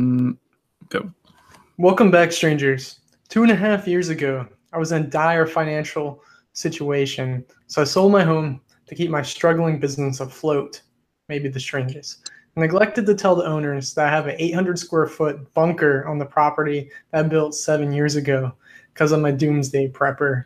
Mm, go. Welcome back, strangers. Two and a half years ago, I was in dire financial situation, so I sold my home to keep my struggling business afloat. Maybe the strangest. I neglected to tell the owners that I have an 800 square foot bunker on the property that I built seven years ago because I'm a doomsday prepper.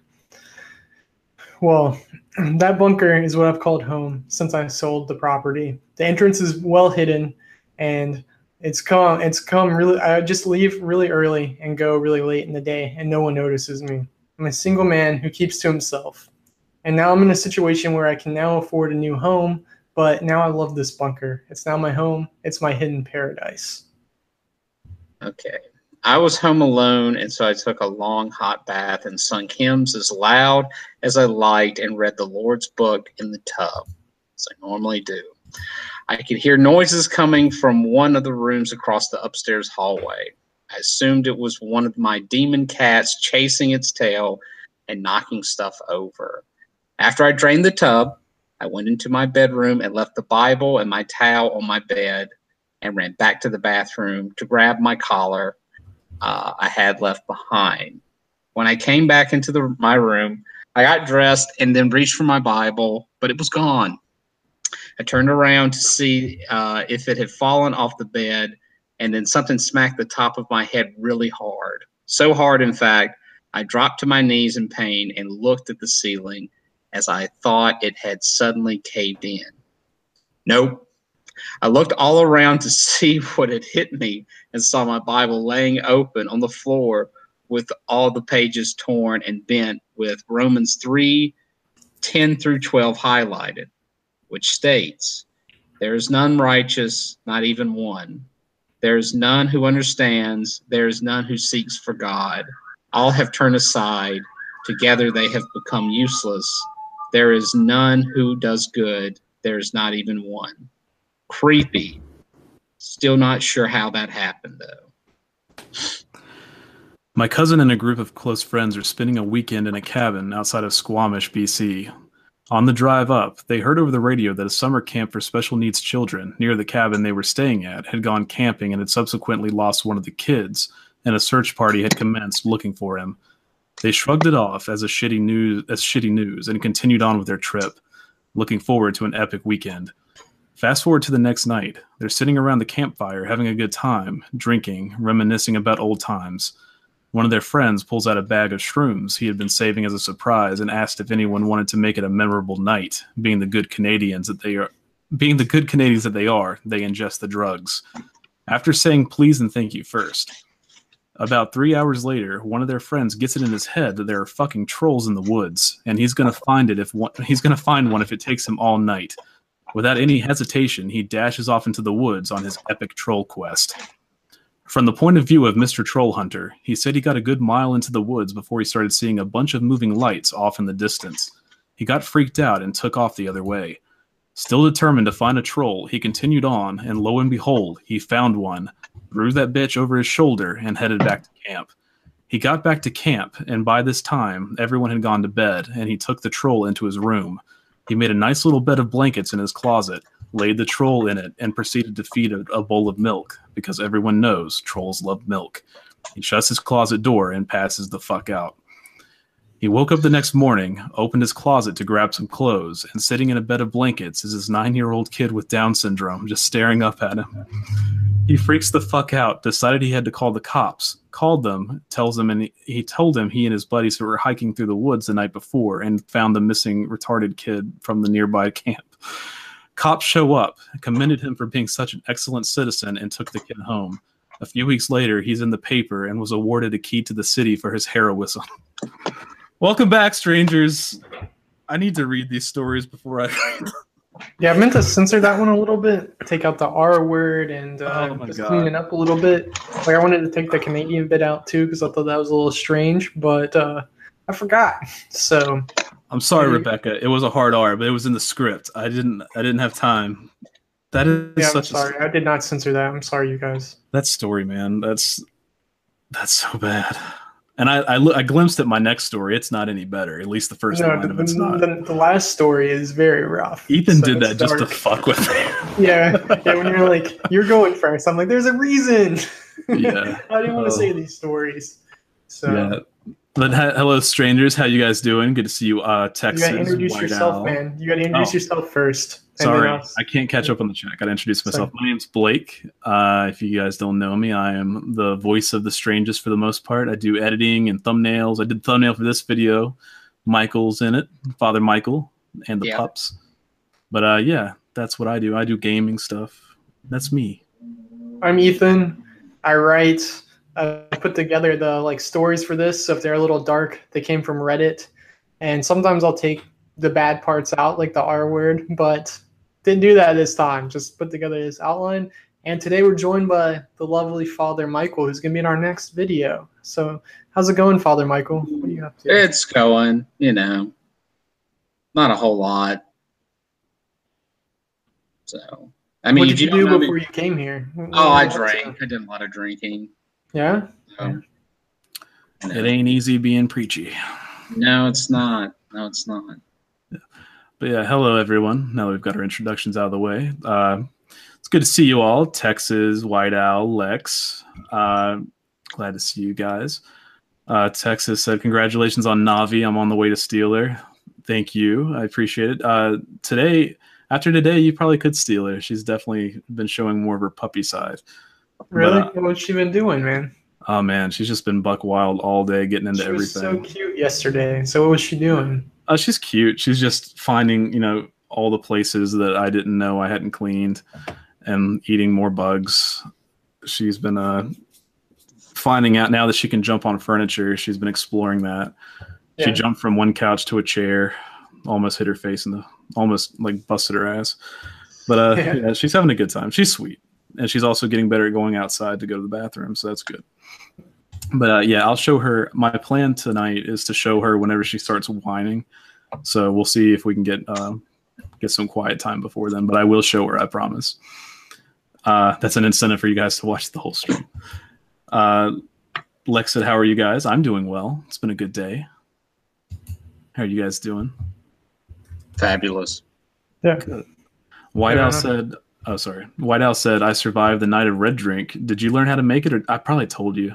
Well, that bunker is what I've called home since I sold the property. The entrance is well hidden and it's come it's come really I just leave really early and go really late in the day and no one notices me. I'm a single man who keeps to himself. And now I'm in a situation where I can now afford a new home, but now I love this bunker. It's now my home. It's my hidden paradise. Okay. I was home alone, and so I took a long hot bath and sung hymns as loud as I liked and read the Lord's book in the tub, as I normally do. I could hear noises coming from one of the rooms across the upstairs hallway. I assumed it was one of my demon cats chasing its tail and knocking stuff over. After I drained the tub, I went into my bedroom and left the Bible and my towel on my bed and ran back to the bathroom to grab my collar uh, I had left behind. When I came back into the, my room, I got dressed and then reached for my Bible, but it was gone. I turned around to see uh, if it had fallen off the bed, and then something smacked the top of my head really hard. So hard, in fact, I dropped to my knees in pain and looked at the ceiling as I thought it had suddenly caved in. Nope. I looked all around to see what had hit me and saw my Bible laying open on the floor with all the pages torn and bent with Romans 3 10 through 12 highlighted, which states, There is none righteous, not even one. There is none who understands. There is none who seeks for God. All have turned aside. Together they have become useless. There is none who does good. There is not even one. Creepy. Still not sure how that happened, though. My cousin and a group of close friends are spending a weekend in a cabin outside of Squamish, BC. On the drive up, they heard over the radio that a summer camp for special needs children near the cabin they were staying at had gone camping and had subsequently lost one of the kids, and a search party had commenced looking for him. They shrugged it off as a shitty news as shitty news and continued on with their trip, looking forward to an epic weekend. Fast forward to the next night. They're sitting around the campfire having a good time, drinking, reminiscing about old times. One of their friends pulls out a bag of shrooms he had been saving as a surprise and asked if anyone wanted to make it a memorable night. Being the good Canadians that they are, being the good Canadians that they are, they ingest the drugs. After saying please and thank you first, about three hours later, one of their friends gets it in his head that there are fucking trolls in the woods, and he's gonna find it if one, he's gonna find one if it takes him all night. Without any hesitation, he dashes off into the woods on his epic troll quest. From the point of view of Mr. Troll Hunter, he said he got a good mile into the woods before he started seeing a bunch of moving lights off in the distance. He got freaked out and took off the other way. Still determined to find a troll, he continued on, and lo and behold, he found one, threw that bitch over his shoulder, and headed back to camp. He got back to camp, and by this time, everyone had gone to bed, and he took the troll into his room. He made a nice little bed of blankets in his closet, laid the troll in it, and proceeded to feed it a bowl of milk, because everyone knows trolls love milk. He shuts his closet door and passes the fuck out. He woke up the next morning, opened his closet to grab some clothes, and sitting in a bed of blankets is his nine year old kid with Down syndrome just staring up at him. He freaks the fuck out, decided he had to call the cops, called them, tells them, and he told them he and his buddies were hiking through the woods the night before and found the missing retarded kid from the nearby camp. Cops show up, commended him for being such an excellent citizen, and took the kid home. A few weeks later, he's in the paper and was awarded a key to the city for his heroism. Welcome back, strangers. I need to read these stories before I. Yeah, I meant to censor that one a little bit, take out the R word, and uh, Oh just God. clean it up a little bit. Like I wanted to take the Canadian bit out too because I thought that was a little strange, but uh, I forgot. So I'm sorry. Rebecca. It was a hard R, but it was in the script. I didn't. I didn't have time. That is yeah, I'm sorry. I did not censor that. I'm sorry, you guys. that story, man. That's that's so bad. And I, I, I glimpsed at my next story. It's not any better. At least the first No, line the, of it's not. the, the last story is very rough. Ethan So did that just to fuck with me. Yeah, yeah. When you're like, you're going first. I'm like, there's a reason. Yeah. I didn't want to Oh. say these stories. So yeah. But he- hello, strangers. How you guys doing? Good to see you. Uh, you gotta introduce White yourself, Owl. man. You gotta introduce Oh. yourself first. Sorry, I'll- can't catch up on the chat. Got to introduce myself. Sorry. My name's Blake. Uh, if you guys don't know me, I am the voice of the strangest for the most part. I do editing and thumbnails. I did the thumbnail for this video. Michael's in it, Father Michael, and the Yeah. pups. But uh, yeah, that's what I do. I do gaming stuff. That's me. I'm Ethan. I write. I put together the like stories for this. So if they're a little dark, they came from Reddit, and sometimes I'll take the bad parts out, like the R word, but didn't do that this time. Just put together this outline. And today we're joined by the lovely Father Michael, who's gonna be in our next video. So how's it going, Father Michael? What are you up to? It's going, you know, not a whole lot. So, I mean, what did you don't do know me- before you came here? Oh, I drank. I did a lot of drinking. Yeah. So. It ain't easy being preachy. No, it's not. No, it's not. But yeah, hello everyone. Now we've got our introductions out of the way, uh, it's good to see you all. Texas, White Owl, Lex. Uh, glad to see you guys. Uh, Texas said, "Congratulations on Navi. I'm on the way to steal her. Thank you. I appreciate it. Uh, today, after today, you probably could steal her. She's definitely been showing more of her puppy side. Really? But, uh, What's she been doing, man? Oh man, she's just been buck wild all day, getting into everything. She was so cute yesterday. So what was she doing? Uh, she's cute. She's just finding, you know, all the places that I didn't know I hadn't cleaned and eating more bugs. She's been uh, finding out now that she can jump on furniture. She's been exploring that. She jumped from one couch to a chair, almost hit her face in the, almost like busted her ass. But uh, Yeah. yeah, she's having a good time. She's sweet. And she's also getting better at going outside to go to the bathroom. So that's good. But uh, yeah, I'll show her. My plan tonight is to show her whenever she starts whining. So we'll see if we can get uh, get some quiet time before then. But I will show her. I promise. Uh, that's an incentive for you guys to watch the whole stream. Uh, Lex said, "How are you guys? I'm doing well. It's been a good day. How are you guys doing?" Fabulous. Yeah. White Yeah. Said, "Oh, sorry." White Owl said, "I survived the night of red drink. Did you learn how to make it, or I probably told you?"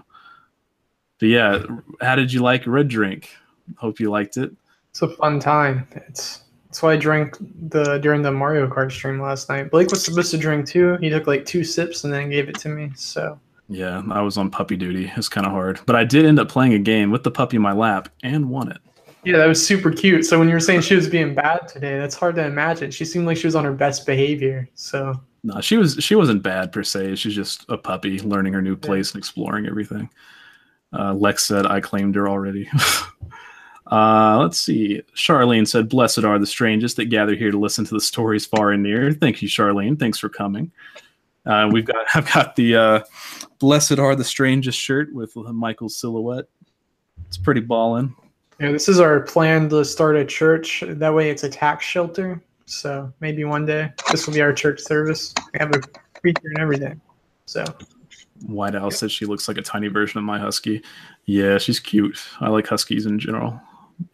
But yeah, how did you like red drink? Hope you liked it. It's a fun time. It's that's why I drank the during the Mario Kart stream last night. Blake was supposed to drink too. He took like two sips and then gave it to me. So Yeah, I was on puppy duty. It's kind of hard, but I did end up playing a game with the puppy in my lap and won it. Yeah, that was super cute. So when you were saying she was being bad today, that's hard to imagine. She seemed like she was on her best behavior. So No, she was she wasn't bad per se. She's just a puppy learning her new place and exploring everything. Uh, Lex said, "I claimed her already." uh, let's see. Charlene said, "Blessed are the strangest that gather here to listen to the stories far and near." Thank you, Charlene. Thanks for coming. Uh, we've got I've got the uh, "Blessed are the strangest" shirt with Michael's silhouette. It's pretty ballin'. Yeah, this is our plan to start a church. That way, it's a tax shelter. So maybe one day this will be our church service. We have a preacher and everything. So White Owl said she looks like a tiny version of my husky. Yeah, she's cute. I like huskies in general.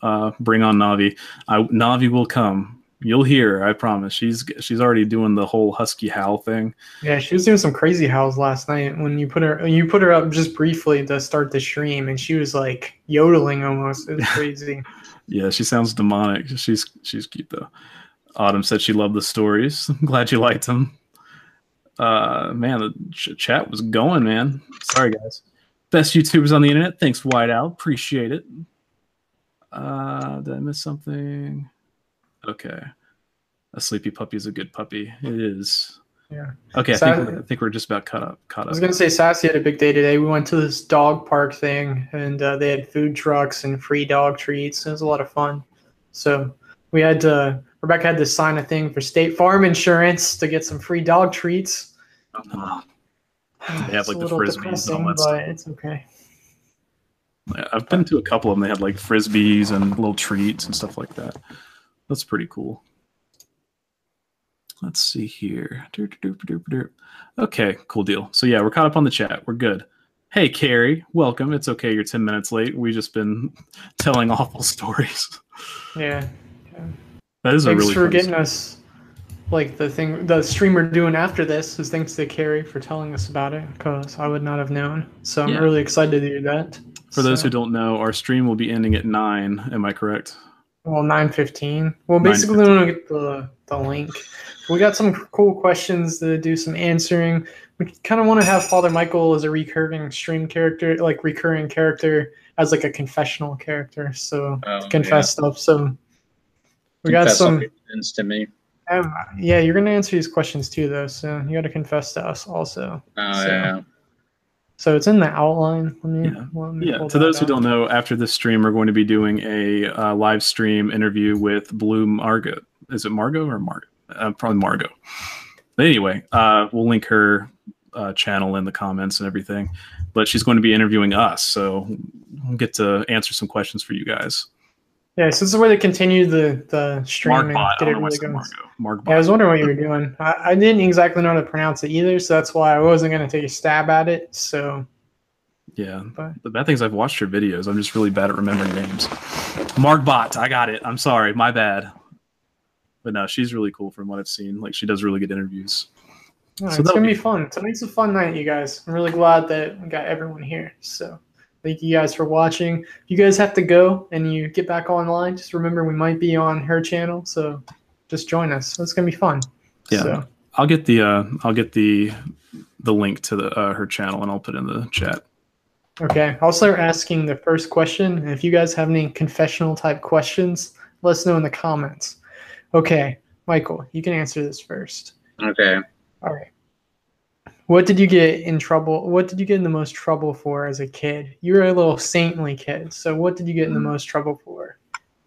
Uh, bring on Navi. I, Navi will come. You'll hear. I promise. She's she's already doing the whole husky howl thing. Yeah, she was doing some crazy howls last night when you put her you put her up just briefly to start the stream, and she was like yodeling almost. It was crazy. Yeah, she sounds demonic. She's she's cute though. Autumn said she loved the stories. I'm glad you liked them. Uh, man, the ch- chat was going, man. Sorry, guys. Best YouTubers on the internet. Thanks, White Owl. Appreciate it. Uh, did I miss something? Okay. A sleepy puppy is a good puppy. It is. Yeah. Okay, I think, we're, I think we're just about caught up. Caught up. I was gonna say Sassy had a big day today. We went to this dog park thing, and uh, they had food trucks and free dog treats. It was a lot of fun. So we had to. Rebecca had to sign a thing for State Farm Insurance to get some free dog treats. Oh, It's have, like, the Frisbees and all that but stuff. it's okay. I've been to a couple of them. They had like frisbees and little treats and stuff like that. That's pretty cool. Let's see here. Okay, cool deal. So yeah, we're caught up on the chat. We're good. Hey, Carrie, welcome. It's okay you're 10 minutes late. we just been telling awful stories. Yeah. That is a Thanks really for getting story. us like the thing the streamer doing after this is thanks to Carrie for telling us about it because I would not have known. So I'm Yeah. really excited to do that. For those who don't know, our stream will be ending at 9. Am I correct? Well, nine fifteen. Well, basically, we 9:15. want to get the the link. We got some cool questions to do some answering. We kind of want to have Father Michael as a recurring stream character, like recurring character as like a confessional character. So Oh, to confess stuff. So we got Confess all some. to me. Um, yeah, you're gonna answer these questions too, though. So you got to confess to us also. Oh So- yeah. So it's in the outline. Let me, Yeah. Yeah. To those who don't know, after this stream, we're going to be doing a uh, live stream interview with Blue Margot. Is it Margot or Margot? Uh, probably Margot. But anyway, uh, we'll link her uh, channel in the comments and everything. But she's going to be interviewing us, so we'll get to answer some questions for you guys. Yeah, so this is where they continue the the stream Mark and Bot. I get it know why I really going. Mark Yeah, I was wondering what you were doing. I, I didn't exactly know how to pronounce it either, so that's why I wasn't going to take a stab at it. So, Yeah. but The bad thing is I've watched your videos. I'm just really bad at remembering names. Mark Bot. I got it. I'm sorry. My bad. But no, she's really cool from what I've seen. Like she does really good interviews. no, So it's going to be be fun. Tonight's a fun night, you guys. I'm really glad that we got everyone here. So, thank you guys for watching. If you guys have to go and you get back online, just remember we might be on her channel. So, just join us. It's going to be fun. Yeah. So, I'll get the uh I'll get the the link to the uh, her channel and I'll put it in the chat. Okay, I'll start asking the first question. And if you guys have any confessional type questions, let us know in the comments. Okay, Michael, you can answer this first. Okay. All right. What did you get in trouble? What did you get in the most trouble for as a kid? You were a little saintly kid. So, what did you get in the most trouble for?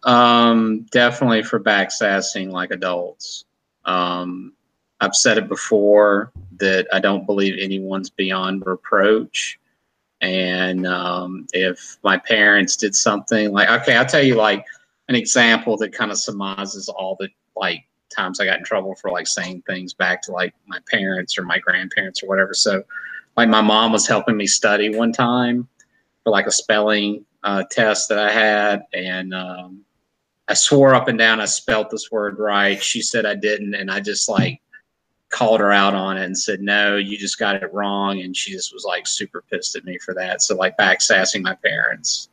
Um, definitely for backsassing like adults. Um, I've said it before that I don't believe anyone's beyond reproach. And um, if my parents did something like, okay, I'll tell you like an example that kind of surmises all the like times I got in trouble for like saying things back to like my parents or my grandparents or whatever. So, like my mom was helping me study one time for like a spelling uh, test that I had, and um, I swore up and down I spelt this word right. She said I didn't, and I just like called her out on it and said, "No, you just got it wrong." And she just was like super pissed at me for that. So like back sassing my parents.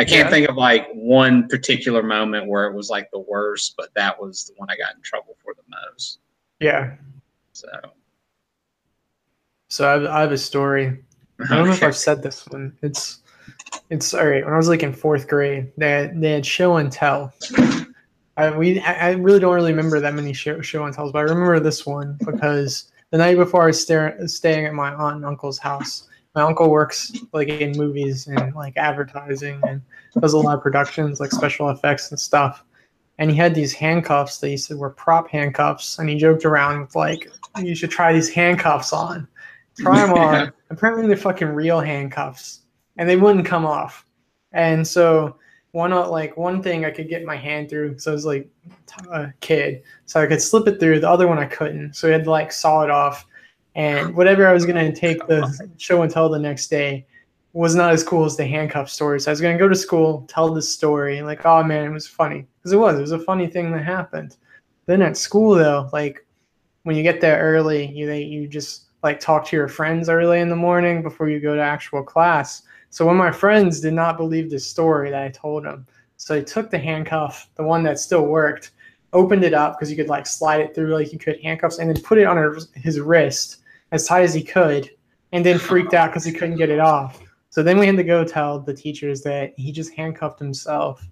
I can't Yeah. think of like one particular moment where it was like the worst, but that was the one I got in trouble for the most. Yeah. So So, I have, I have a story. I don't know if I've said this one. It's it's all right. When I was like in fourth grade, they had, they had show and tell. I we I I really don't really remember that many show show and tells, but I remember this one because the night before I was stare, staying at my aunt and uncle's house. My uncle works like in movies and like advertising and does a lot of productions like special effects and stuff. And he had these handcuffs that he said were prop handcuffs, and he joked around with like, "You should try these handcuffs on." Try them on. Apparently, they're fucking real handcuffs, and they wouldn't come off. And so, one uh, like one thing I could get my hand through because I was like a kid, so I could slip it through. The other one I couldn't, so I had to like saw it off. And whatever I was gonna take the show and tell the next day was not as cool as the handcuff story. So I was gonna go to school, tell the story, like, oh man, it was funny because it was. It was a funny thing that happened. Then at school though, like when you get there early, you they, you just like talk to your friends early in the morning before you go to actual class. So when my friends did not believe the story that I told them, so they took the handcuff, the one that still worked, opened it up because you could like slide it through like you could handcuffs, and then put it on her, his wrist as tight as he could, and then freaked out because he couldn't get it off. So then we had to go tell the teachers that he just handcuffed himself,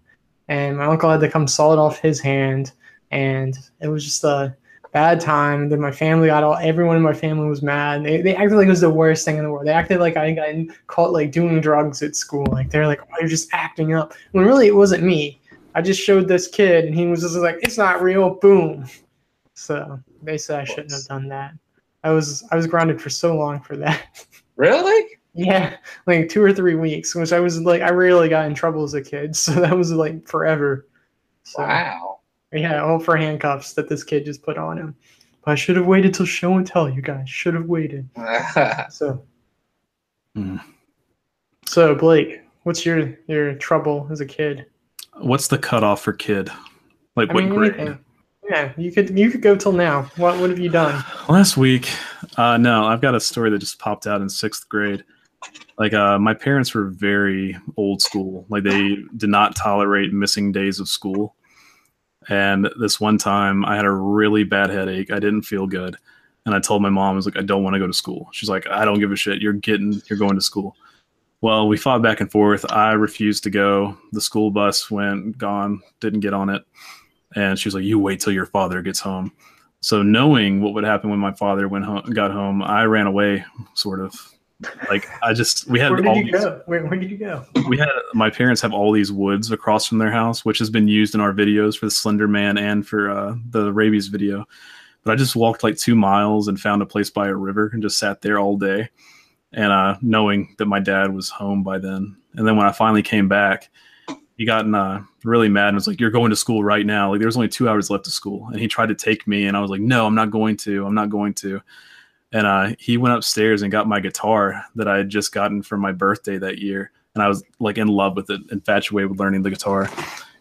and my uncle had to come saw it off his hand, and it was just a bad time. And then my family got all everyone in my family was mad. They, they acted like it was the worst thing in the world. They acted like I got caught like doing drugs at school. Like they're like, oh, you're just acting up. When really it wasn't me. I just showed this kid, and he was just like, it's not real. Boom. So they said I shouldn't have done that. I was I was grounded for so long for that. really? Yeah, like two or three weeks, which I was like, I rarely got in trouble as a kid, so that was like forever. So, Wow. Yeah, all for handcuffs that this kid just put on him. But I should have waited till show and tell. You guys should have waited. So Mm. So Blake, what's your your trouble as a kid? What's the cutoff for kid? Like I what mean, grade? anything. Yeah, you could you could go till now. What what have you done? Last week, uh, no, I've got a story that just popped out in sixth grade. Like, uh, my parents were very old school. Like, they did not tolerate missing days of school. And this one time, I had a really bad headache. I didn't feel good, and I told my mom, I was like, I don't want to go to school. She's like, I don't give a shit. You're getting, you're going to school. Well, we fought back and forth. I refused to go. The school bus went gone. Didn't get on it. And she was like, "You wait till your father gets home." So knowing what would happen when my father went home, got home, I ran away, sort of. Like I just we had Where all did you these, go? Where, where did you go? we had my parents have all these woods across from their house, which has been used in our videos for the Slender Man and for uh, the rabies video. But I just walked like two miles and found a place by a river and just sat there all day, and uh, knowing that my dad was home by then. And then when I finally came back, he got uh, really mad and was like, "You're going to school right now." Like there was only two hours left of school, and he tried to take me, and I was like, "No, I'm not going to. I'm not going to." And uh, he went upstairs and got my guitar that I had just gotten for my birthday that year, and I was like in love with it, infatuated with learning the guitar.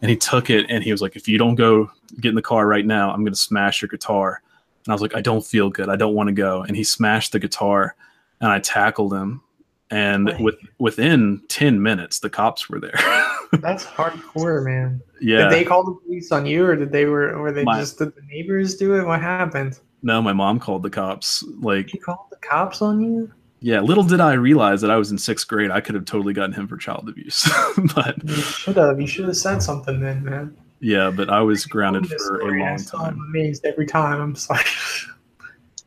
And he took it, and he was like, "If you don't go get in the car right now, I'm going to smash your guitar." And I was like, "I don't feel good. I don't want to go." And he smashed the guitar, and I tackled him, and with within ten minutes, the cops were there. That's hardcore, man. yeah. Did they call the police on you, or did they were, or they My- just did the neighbors do it? What happened? No, my mom called the cops. Like, He called the cops on you? yeah, little did I realize that I was in sixth grade. I could have totally gotten him for child abuse. but You should have. You should have said something then, man. yeah, but I was grounded for a story, I long time. amazed every time. I'm like,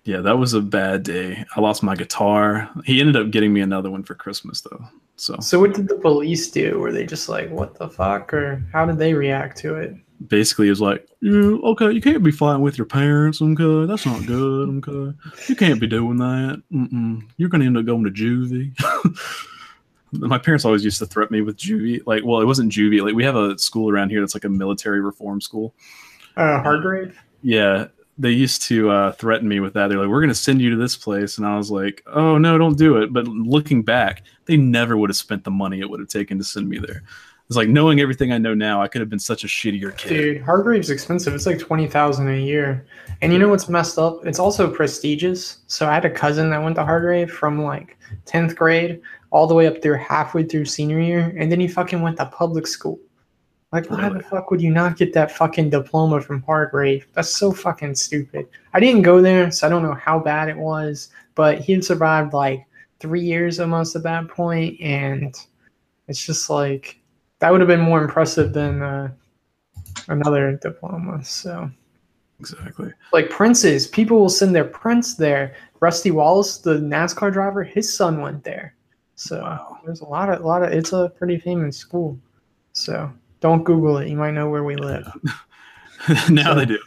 Yeah, that was a bad day. I lost my guitar. He ended up getting me another one for Christmas, though. So so what did the police do? Were they just like, what the fuck, or how did they react to it? basically, it was like, yeah, okay, you can't be fighting with your parents. Okay, that's not good. Okay, you can't be doing that. Mm-mm. You're going to end up going to juvie. my parents always used to threaten me with juvie. Like, well, it wasn't juvie. Like, we have a school around here that's like a military reform school. Uh, Hargrave. Yeah, they used to uh, threaten me with that. They're like, "We're going to send you to this place," and I was like, "Oh no, don't do it." But looking back, they never would have spent the money it would have taken to send me there. It's like knowing everything I know now, I could have been such a shittier kid. Dude, Hargrave's expensive. It's like twenty thousand a year. And you know what's messed up? It's also prestigious. So I had a cousin that went to Hargrave from like tenth grade all the way up through halfway through senior year, and then he fucking went to public school. Like, why the fuck would you not get that fucking diploma from Hargrave? That's so fucking stupid. I didn't go there, so I don't know how bad it was, but he had survived like three years almost at that point, and it's just like that would have been more impressive than uh, another diploma. So, Exactly. like princes, people will send their prince there. Rusty Wallace, the NASCAR driver, his son went there. So Wow. there's a lot of, a lot of. It's a pretty famous school. So don't Google it. You might know where we live. now So- they do.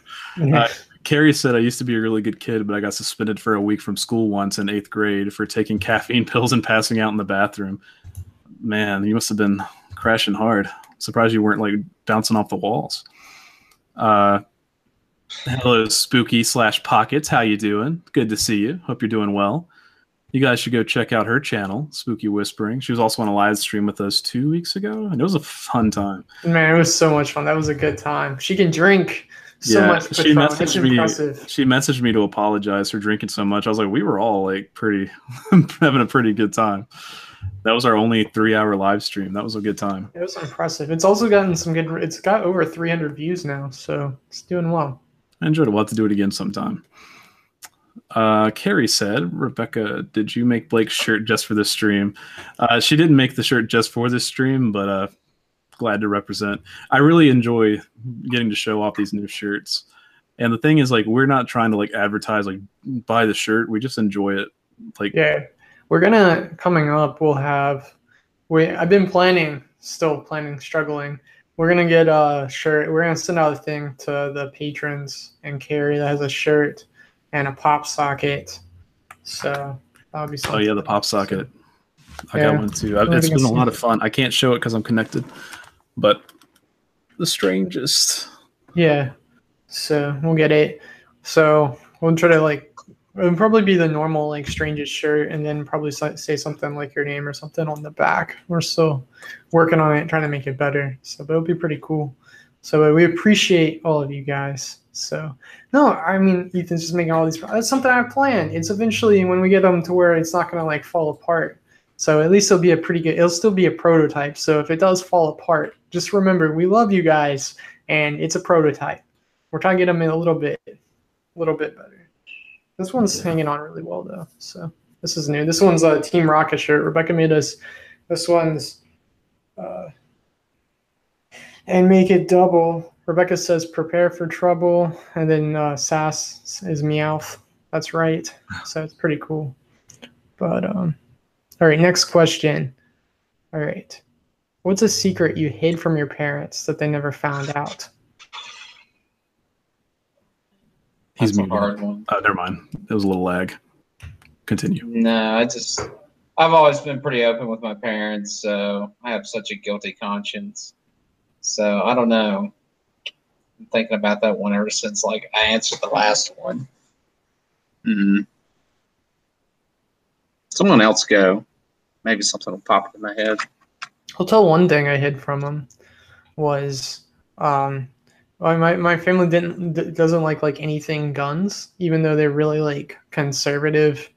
Uh, Carrie said I used to be a really good kid, but I got suspended for a week from school once in eighth grade for taking caffeine pills and passing out in the bathroom. Man, you must have been crashing hard. Surprised you weren't like bouncing off the walls. Uh, hello, spooky slash pockets. How you doing? Good to see you. Hope you're doing well. You guys should go check out her channel, Spooky Whispering. She was also on a live stream with us two weeks ago, and it was a fun time. Man, it was so much fun. That was a good time. She can drink so Yeah, much. she messaged me- impressive. she messaged me to apologize for drinking so much. I was like, we were all like pretty having a pretty good time. That was our only three hour live stream. That was a good time. It was impressive. It's also gotten some good. It's got over 300 views now, so it's doing well. I enjoyed it. We'll have to do it again sometime. Uh, Carrie said, Rebecca, did you make Blake's shirt just for this stream? Uh, she didn't make the shirt just for this stream, but uh, glad to represent. I really enjoy getting to show off these new shirts. And the thing is, like, we're not trying to like advertise, like, buy the shirt. We just enjoy it. Like, Yeah, we're gonna coming up. We'll have. We I've been planning, still planning, struggling. We're gonna get a shirt. We're gonna send out a thing to the patrons and Carrie that has a shirt and a pop socket. So that'll be Oh yeah, the pop socket. I Yeah. got one too. I- We're been a lot of fun. I can't show it because I'm connected, but the strangest. Yeah. So we'll get it. So we'll try to like It would probably be the normal like strangest shirt, and then probably say something like your name or something on the back. We're still working on it, trying to make it better. So, but it would be pretty cool. So we appreciate all of you guys. So no, I mean Ethan's just making all these. That's something I plan. It's eventually when we get them to where it's not gonna like fall apart. So at least it'll be a pretty good. It'll still be a prototype. So if it does fall apart, just remember we love you guys, and it's a prototype. We're trying to get them in a little bit, a little bit better. This one's hanging on really well though. So this is new. This one's a Team Rocket shirt. Rebecca made us. This one's. Uh, and make it double. Rebecca says, "Prepare for trouble," and then uh, Sass is Meowth. That's right. So it's pretty cool. But um, all right. Next question. All right. What's a secret you hid from your parents that they never found out? He's That's a hard one. Uh, never mind. It was a little lag. Continue. No, I just I've always been pretty open with my parents, so I have such a guilty conscience. So I don't know. I'm thinking about that one ever since like I answered the last one. hmm Someone else go. Maybe something will pop in my head. I'll tell one thing I hid from them was um, my my family didn't doesn't like like anything guns, even though they're really like conservative,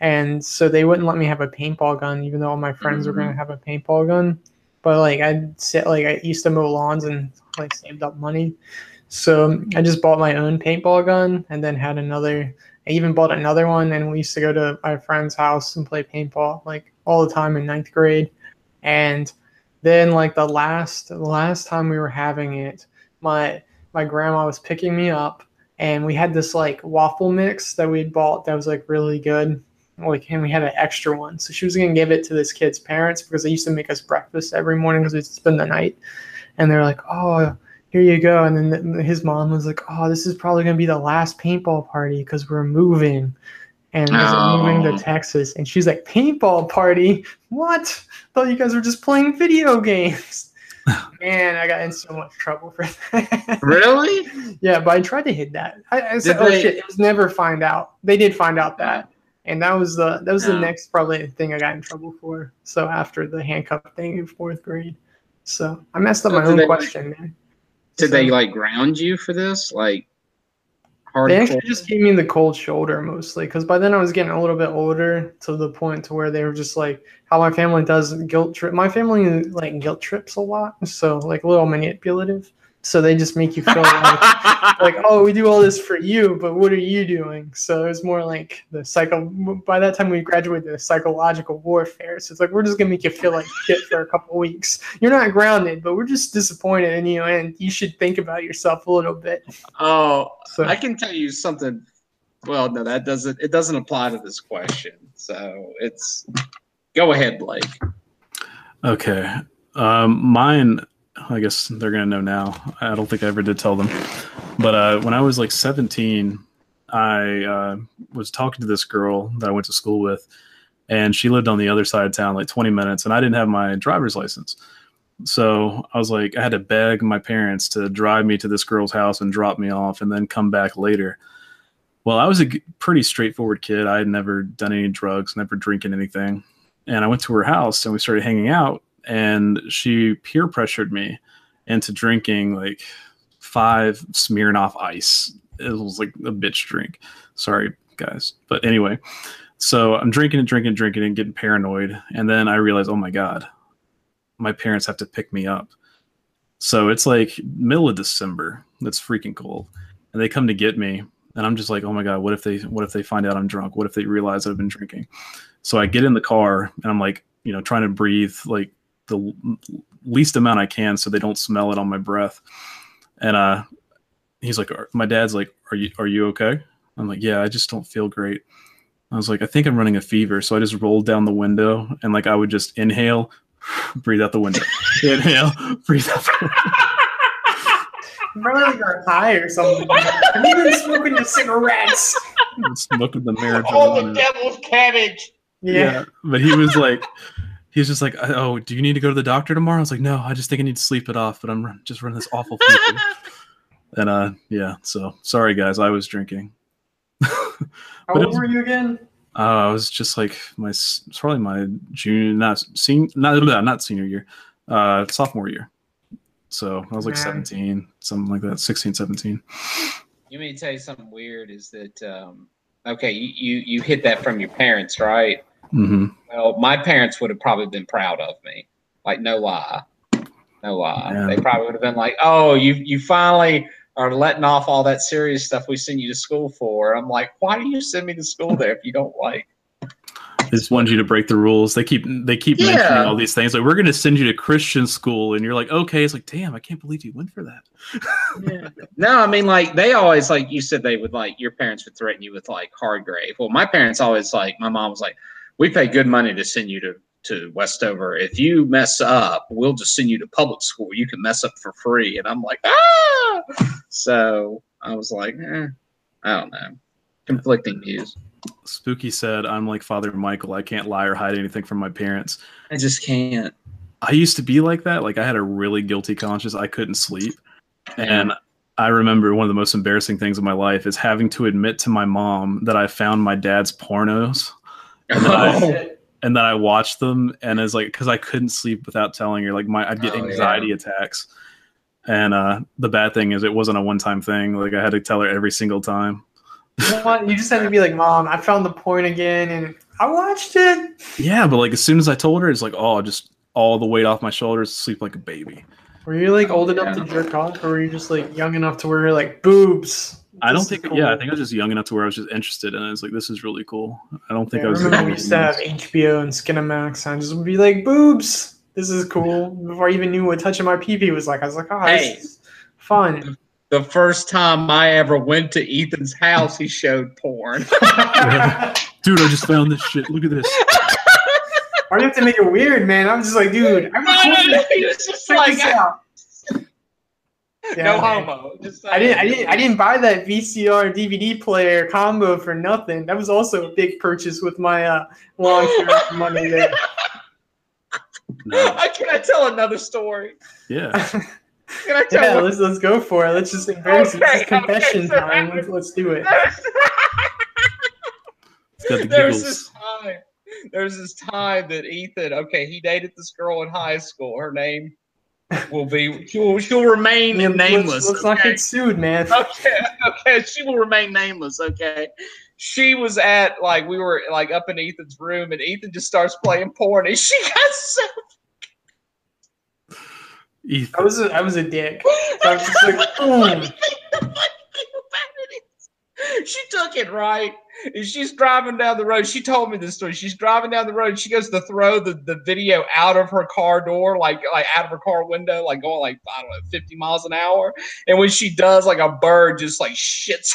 and so they wouldn't let me have a paintball gun, even though all my friends were Mhm. gonna have a paintball gun. But like I'd sit like I used to mow lawns and like saved up money, so I just bought my own paintball gun and then had another. I even bought another one, and we used to go to my friend's house and play paintball like all the time in ninth grade. And then like the last the last time we were having it, my my grandma was picking me up and we had this like waffle mix that we'd bought that was like really good. Like and we had an extra one. So she was gonna give it to this kid's parents because they used to make us breakfast every morning because we'd spend the night. And they're like, Oh, here you go. And then th- his mom was like, Oh, this is probably gonna be the last paintball party because we're moving. And we're moving Oh. to Texas. And she's like, Paintball party? What? thought you guys were just playing video games. Man, I got in so much trouble for that. Really? yeah, but I tried to hid that. I, I said, Did "Oh they- shit!" It was never find out. They did find out that, and that was the that was the Yeah. next probably thing I got in trouble for. So after the handcuff thing in fourth grade, so I messed up So my own they- question. Did So- they like ground you for this? Like hard They actually just gave me the cold shoulder mostly because by then I was getting a little bit older to the point to where they were just like how my family does guilt trip. My family like guilt trips a lot, so like a little manipulative. So they just make you feel like like oh we do all this for you, but what are you doing? So it was more like the psycho. By that time we graduated the psychological warfare. So it's like we're just gonna make you feel like shit for a couple weeks. You're not grounded, but we're just disappointed in you, and you should think about yourself a little bit. oh, So I can tell you something. Well, no, that doesn't. It doesn't apply to this question. So it's. Go ahead, Blake. Okay. Um, mine, I guess they're gonna know now. I don't think I ever did tell them, but uh, when I was like 17, I uh, was talking to this girl that I went to school with, and she lived on the other side of town, like 20 minutes, and I didn't have my driver's license. So I was like, I had to beg my parents to drive me to this girl's house and drop me off, and then come back later. Well, I was a pretty straightforward kid. I had never done any drugs, never drinking anything and I went to her house and we started hanging out and she peer pressured me into drinking like five Smirnoff ice. It was like a bitch drink. Sorry guys. But anyway, so I'm drinking and drinking and drinking and getting paranoid and then I realize, "Oh my god. My parents have to pick me up." So it's like middle of December. It's freaking cold. And they come to get me and I'm just like, "Oh my god, what if they what if they find out I'm drunk? What if they realize I've been drinking?" So I get in the car and I'm like, you know, trying to breathe like the least amount I can so they don't smell it on my breath. And uh he's like my dad's like, "Are you are you okay?" I'm like, "Yeah, I just don't feel great." I was like, "I think I'm running a fever." So I just rolled down the window and like I would just inhale, breathe out the window. inhale, breathe out the window. Probably you're high or something. Have you been smoking your cigarettes? and smoking the marijuana. Oh, the devil's cabbage. Yeah. But he was like, he was just like, oh, do you need to go to the doctor tomorrow? I was like, no, I just think I need to sleep it off. But I'm just running this awful fever. and uh, yeah. So sorry, guys, I was drinking. How But it old was- were you again? Uh, I was just like my s- it's probably my junior, not senior, not not senior year, uh, sophomore year. So I was like Man. 17, something like that, 16, 17. You mean to tell you something weird? Is that um, okay? You, you you hit that from your parents, right? hmm Well, my parents would have probably been proud of me. Like no lie, no lie. Yeah. They probably would have been like, "Oh, you you finally are letting off all that serious stuff we send you to school for." I'm like, "Why do you send me to school there if you don't like?" They just wanted you to break the rules. They keep they keep Yeah. mentioning all these things. Like we're going to send you to Christian school, and you're like, okay. It's like, damn, I can't believe you went for that. No, I mean like they always like you said they would like your parents would threaten you with like Hargrave. Well, my parents always like my mom was like, "We pay good money to send you to to Westover. If you mess up, we'll just send you to public school. You can mess up for free." And I'm like, "Ah!" So I was like, eh, I don't know, conflicting views. Spooky said, I'm like Father Michael. I can't lie or hide anything from my parents. I just can't. I used to be like that. Like I had a really guilty conscience. I couldn't sleep. And I remember one of the most embarrassing things in my life is having to admit to my mom that I found my dad's pornos Oh, and then I watched them and it's like because I couldn't sleep without telling her. Like my I'd get Oh, yeah. anxiety attacks. And uh the bad thing is it wasn't a one time thing. Like I had to tell her every single time. You know what? You just had to be like, Mom, I found the porn again and I watched it. Yeah, but like as soon as I told her, it's like, oh, just all the weight off my shoulders, sleep like a baby. Were you like old enough Yeah. to jerk off, or were you just like young enough to where you're like boobs? I don't think. cool. Yeah, I think I was just young enough to where I was just interested, and I was like, "This is really cool." I don't think Yeah, I I was. remember we used to have HBO and Skinamax, and I just would be like, boobs. This is cool. Before I even knew what touching my pee pee was like, I was like, oh, Hey. this is fun. the first time I ever went to Ethan's house, he showed porn. Dude, I just found this shit. Look at this. I didn't have to make it weird, man. I'm just like, dude, I'm no, no, no, he was just Check like, this out. No Yeah, man. homo. Just I didn't, I didn't, I didn't buy that VCR DVD player combo for nothing. That was also a big purchase with my uh, long term money there. No. I can I tell another story? Yeah. Can I tell yeah, one? let's let's go for it. Let's just embarrass it. This Okay, is confession okay, so time. Let's, let's do it. The There's this time. There's this time that Ethan. Okay, he dated this girl in high school. Her name will be. She will. She'll remain Let's- nameless. Let's, not okay? get sued, man. okay, okay, she will remain nameless. Okay, she was at like we were like up in Ethan's room, and Ethan just starts playing porn, and she got so. Ethan. I was a, I was a dick. So I was just like, boom. Mm. she took it right. And she's driving down the road. She told me this story. She's driving down the road. She goes to throw the, the video out of her car door, like like out of her car window, like going like I don't know, 50 miles an hour. And when she does, like a bird just like shits.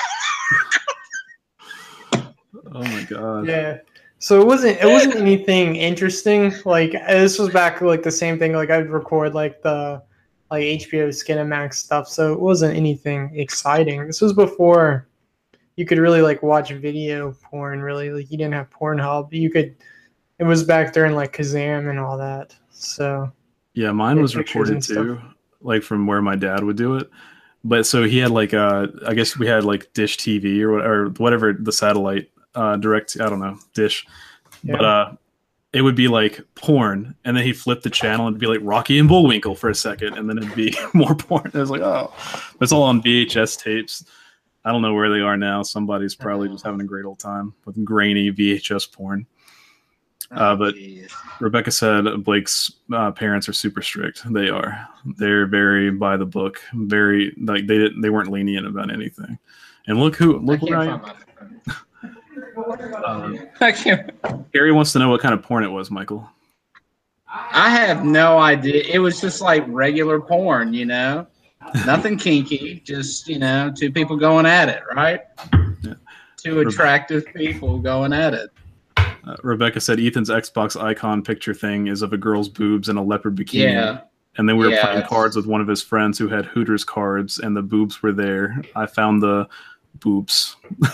Oh my god. Yeah. So it wasn't it wasn't anything interesting. Like this was back like the same thing. Like I'd record like the like HBO Skinamax stuff. So it wasn't anything exciting. This was before you could really like watch video porn. Really, like you didn't have Pornhub. You could. It was back during like Kazam and all that. So Yeah, mine was recorded stuff. too, like from where my dad would do it. But so he had like uh I guess we had like Dish TV or what- or whatever the satellite uh direct I don't know Dish, but Yeah. uh it would be like porn, and then he'd flip the channel and it'd be like Rocky and Bullwinkle for a second, and then it'd be more porn. I was like, oh, it's all on VHS tapes. I don't know where they are now. Somebody's probably just having a great old time with grainy VHS porn. Uh, but- Rebecca said Blake's uh, parents are super strict. They are. They're very by the book. Very like they didn't. They weren't lenient about anything. And look who look where I can't am. find my Um, I can't. Gary wants to know what kind of porn it was, Michael. I have no idea. It was just like regular porn, you know, nothing kinky. Just you know, two people going at it, right? Yeah. Two attractive people going at it. Uh, Rebecca said Ethan's Xbox icon picture thing is of a girl's boobs and a leopard bikini. Yeah, And then we were Yeah, playing cards with one of his friends who had Hooters cards, and the boobs were there. I found the boobs.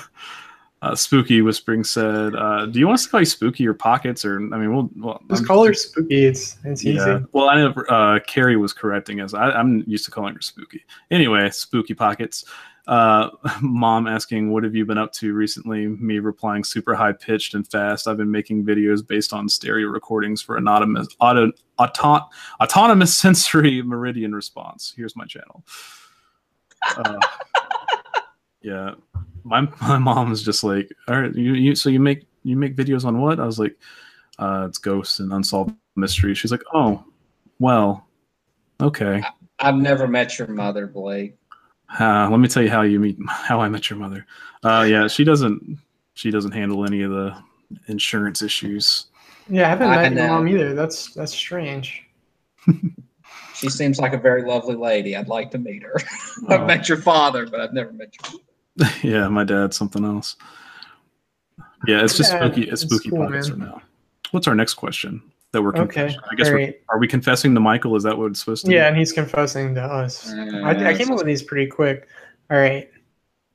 uh, Spooky Whispering said, uh, "Do you want us to call you Spooky or Pockets, or I mean, we'll, well just I'm- call her spooky. It's it's Yeah. easy. Well, I know uh, Carrie was correcting us. I, I'm used to calling her Spooky. Anyway, Spooky Pockets. Uh, mom asking, "What have you been up to recently?" Me replying, "Super high pitched and fast. I've been making videos based on stereo recordings for autonomous auto, auto, autonomous sensory meridian response. Here's my channel." Yeah, my my mom was just like, "All right, you, you so you make you make videos on what?" I was like, uh, "It's ghosts and unsolved mysteries." She's like, "Oh, well, okay." I've never met your mother, Blake. Uh, let me tell you how you meet how I met your mother. Uh, yeah, she doesn't she doesn't handle any of the insurance issues. Yeah, I haven't I met your mom either. That's that's strange. She seems like a very lovely lady. I'd like to meet her. Oh. I've met your father, but I've never met your yeah, my dad's something else. Yeah, it's just Yeah, spooky. It's it's spooky cool, pockets man. right now. What's our next question that we're Okay, confessing? I guess we're, are we confessing to Michael? Is that what it's supposed to? Be? Yeah, and he's confessing to us. I, I came up with these pretty quick. All right,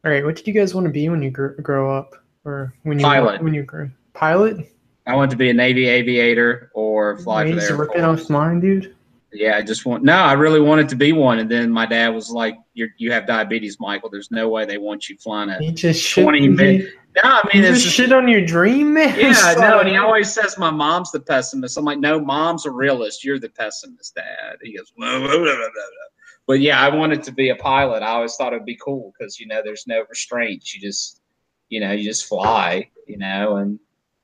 all right. What did you guys want to be when you gr- grow up, or when you Pilot. when you grew pilot? I want to be a Navy aviator or fly for He's the Air ripping Force. off mine, dude. Yeah, I just want. No, I really wanted to be one, and then my dad was like, "You you have diabetes, Michael. There's no way they want you flying a." He just 20 he- minutes. No, I mean it's just shit on your dream, man. yeah, Son. no, and he always says my mom's the pessimist. I'm like, no, mom's a realist. You're the pessimist, Dad. He goes, "Blah, blah, blah, blah, blah." but yeah, I wanted to be a pilot. I always thought it'd be cool because you know there's no restraints. You just, you know, you just fly. You know, and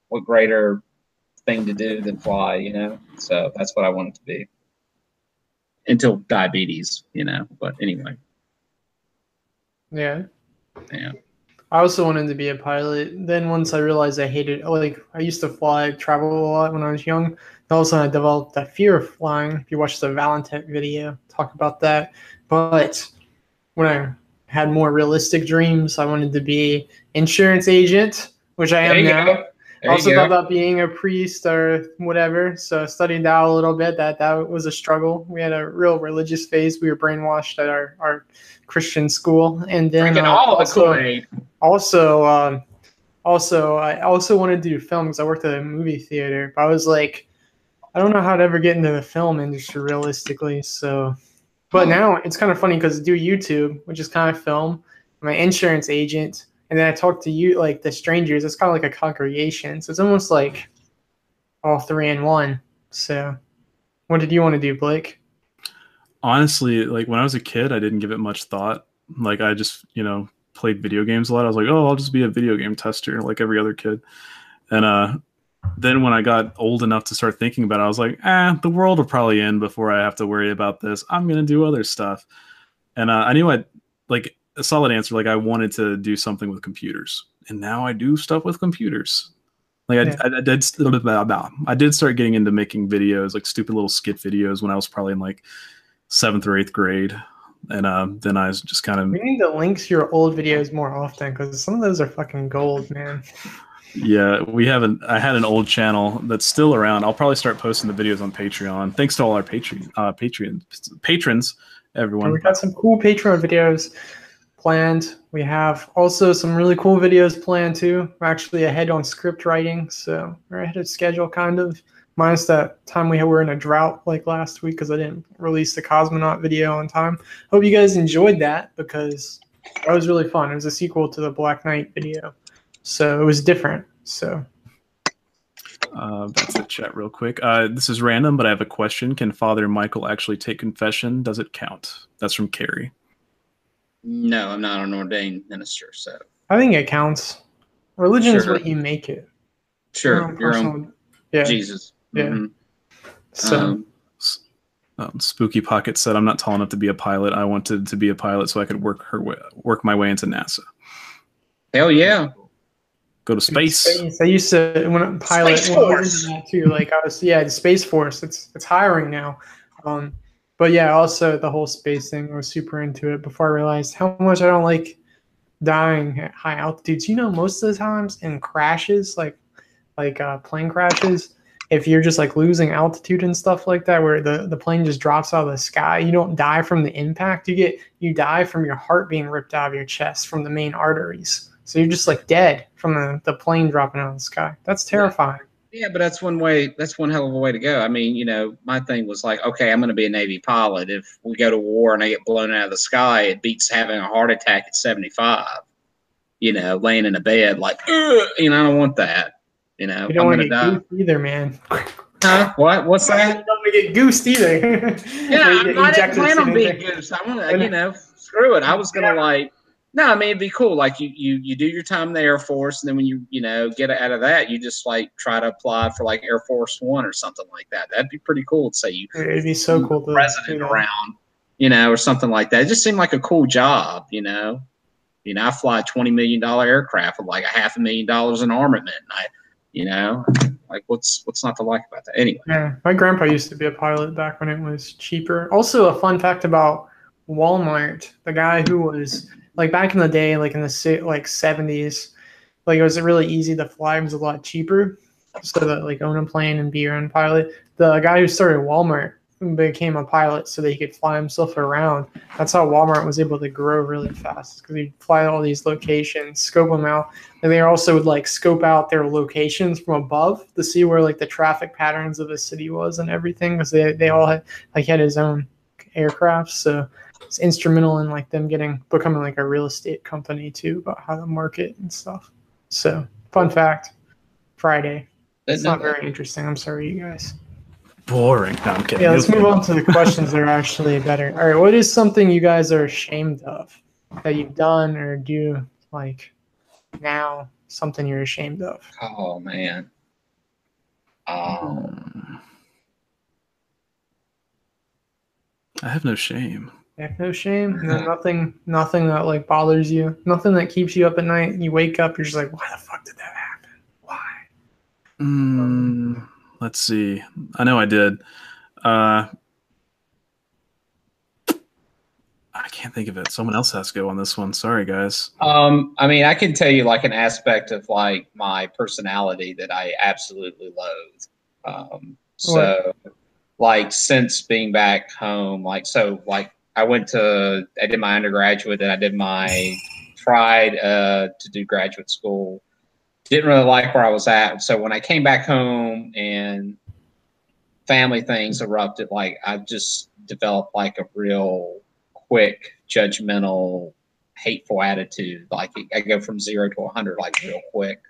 what greater thing to do than fly? You know, so that's what I wanted to be. Until diabetes, you know. But anyway, Yeah. Yeah. I also wanted to be a pilot. Then once I realized I hated, like, I used to fly, travel a lot when I was young. All of a sudden I developed a fear of flying. If you watch the Valentech video, talk about that. But when I had more realistic dreams, I wanted to be insurance agent, which I am now. go. There also thought about being a priest or whatever. So I studied that a little bit. That that was a struggle. We had a real religious phase. We were brainwashed at our, our Christian school, and then uh, all the also, also, um, also, I also wanted to do film because I worked at a movie theater. But I was like, I don't know how to ever get into the film industry realistically. So, but now it's kind of funny because I do YouTube, which is kind of film. I'm an insurance agent, and then I talk to you like the strangers. It's kind of like a congregation, so it's almost like all three in one. So, what did you want to do, Blake? honestly, like when I was a kid, I didn't give it much thought. Like I just, you know, played video games a lot. I was like, oh, I'll just be a video game tester like every other kid. And uh then when I got old enough to start thinking about it, I was like, ah, the world will probably end before I have to worry about this. I'm gonna do other stuff. And uh, I knew I like a solid answer. Like I wanted to do something with computers, and now I do stuff with computers. Like I, Yeah. I, I did, I did start getting into making videos, like stupid little skit videos, when I was probably in like seventh or eighth grade, and uh, then I was just kind of We need to link to your old videos more often because some of those are fucking gold, man. yeah. We haven't. I had an old channel that's still around. I'll probably start posting the videos on Patreon. Thanks to all our Patreon uh, Patreon patrons, And everyone. we got some cool Patreon videos planned. We have also some really cool videos planned too. We're actually ahead on script writing, so we're ahead of schedule kind of. Minus that time we were in a drought like last week because I didn't release the cosmonaut video on time. Hope you guys enjoyed that because that was really fun. It was a sequel to the Black Knight video, so it was different. So Uh, to the chat real quick. Uh, this is random, but I have a question. Can Father Michael actually take confession? Does it count? That's from Carrie. No, I'm not an ordained minister, so I think it counts. Religion is what you make it. sure, your own personal- yeah. Jesus. Yeah. Mhm. So. Um, Um, Spooky Pocket said, "I'm not tall enough to be a pilot. I wanted to be a pilot so I could work her way, work my way into NASA, hell yeah. go to space." I used to when I pilot Space when Force. into that too. Like I was, yeah, the Space Force. It's it's hiring now. Um, but yeah, also the whole space thing. I was super into it before I realized how much I don't like dying at high altitudes. You know, most of the times in crashes, like like uh, plane crashes, if you're just like losing altitude and stuff like that, where the the plane just drops out of the sky, you don't die from the impact. You get you die from your heart being ripped out of your chest from the main arteries. So you're just like dead from the, the plane dropping out of the sky. That's terrifying. Yeah, but that's one way. That's one hell of a way to go. I mean, you know, my thing was like, okay, I'm going to be a Navy pilot. If we go to war and I get blown out of the sky, it beats having a heart attack at 75. You know, laying in a bed like, you know, I don't want that. You know, You don't I'm going to to die. either, man. Huh? What? What's You that? don't want to get goosed either. Yeah, Where you get I didn't injected plan on being anything. goose. I want to, you know, screw it. I was gonna like, no, I mean it'd be cool. Like you, you, you do your time in the Air Force, and then when you, you know, get out of that, you just like try to apply for like Air Force One or something like that. That'd be pretty cool. To say you It'd be so cool to president around, you know, or something like that. It just seemed like a cool job, you know. You know, I fly a twenty million dollar aircraft with like a half a million dollars in armament, and I, you know, like what's what's not to like about that? Anyway, Yeah, my grandpa used to be a pilot back when it was cheaper. Also, a fun fact about Walmart: the guy who was like back in the day, like in the like seventies, like it was really easy to fly. Was a lot cheaper, so that like own a plane and be your own pilot. The guy who started Walmart became a pilot so that he could fly himself around. That's how Walmart was able to grow really fast because he'd fly all these locations, scope them out, and they also would like scope out their locations from above to see where like the traffic patterns of the city was and everything because they, they all had like had his own aircraft so it's instrumental in like them getting becoming like a real estate company too about how to market and stuff so fun fact friday it's not very interesting i'm sorry you guys Boring. No, I'm kidding. yeah let's move on to the questions that are actually better all right what is something you guys are ashamed of that you've done or do like now something you're ashamed of Oh man. Um. I have no shame. Yeah, no shame. No, nothing. Nothing that like bothers you. Nothing that keeps you up at night. You wake up, you're just like, why the fuck did that happen? Why? Mm, let's see. I know I did. Uh, I can't think of it. Someone else has to go on this one. Sorry, guys. um, I mean, I can tell you like an aspect of like my personality that I absolutely loathe. Um, so, like since being back home, like so, like I went to, I did my undergraduate, and I did my tried uh, to do graduate school. Didn't really like where I was at, so when I came back home and family things erupted, like I just developed like a real quick, judgmental, hateful attitude. Like I go from zero to hundred like real quick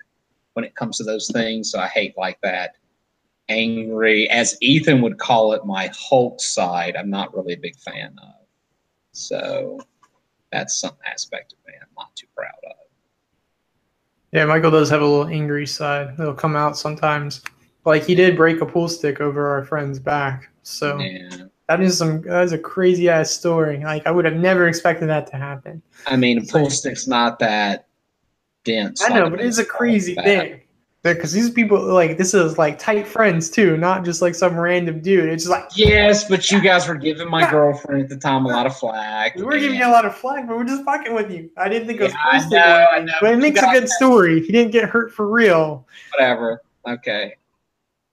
when it comes to those things. So I hate like that angry, as Ethan would call it, my Hulk side. I'm not really a big fan of. So that's some aspect of me I'm not too proud of. Yeah, Michael does have a little angry side. It'll come out sometimes. Like he did break a pool stick over our friend's back. So Yeah. that is some that is a crazy ass story. Like I would have never expected that to happen. I mean, a pool stick's not that dense. I know, but it's a crazy thing. Because these people like this is like tight friends too, not just like some random dude. It's just like Yes, but you guys were giving my girlfriend at the time a lot of flack. we were giving you a lot of flack, but we're just fucking with you. I didn't think it was Yeah, I know, I know, but it but makes a good got- story. He didn't get hurt for real. Whatever. Okay.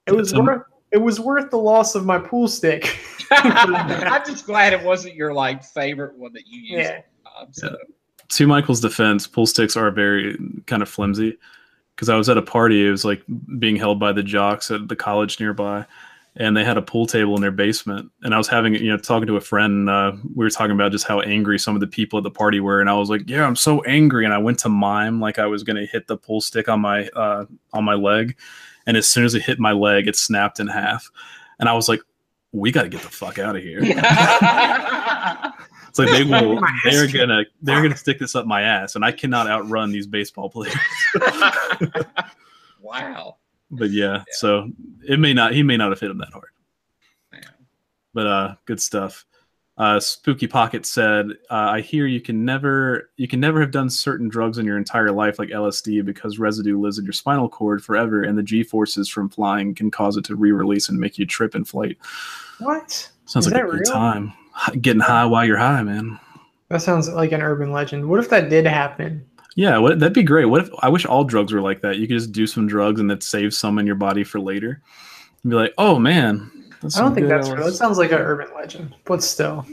It was Some- worth it was worth the loss of my pool stick. I'm just glad it wasn't your like favorite one that you used. Yeah. Um, so. To Michael's defense, pool sticks are very kind of flimsy. Because I was at a party, it was like being held by the jocks at the college nearby, and they had a pool table in their basement. And I was having, you know, talking to a friend. Uh, we were talking about just how angry some of the people at the party were, and I was like, "Yeah, I'm so angry." And I went to mime like I was gonna hit the pool stick on my uh, on my leg, and as soon as it hit my leg, it snapped in half. And I was like, "We got to get the fuck out of here." It's like they will. they're gonna. They're gonna stick this up my ass, and I cannot outrun these baseball players. wow. but yeah, so it may not. He may not have hit him that hard. Man. But uh, good stuff. Uh, Spooky Pocket said, uh, "I hear you can never, you can never have done certain drugs in your entire life, like LSD, because residue lives in your spinal cord forever, and the G forces from flying can cause it to re-release and make you trip in flight." What? Sounds Is like a that good time. Getting high while you're high, man. That sounds like an urban legend. What if that did happen? Yeah, what, that'd be great. What if I wish all drugs were like that? You could just do some drugs and that saves some in your body for later. And be like, oh man, that's I don't think that's real. That sounds like an urban legend, but still,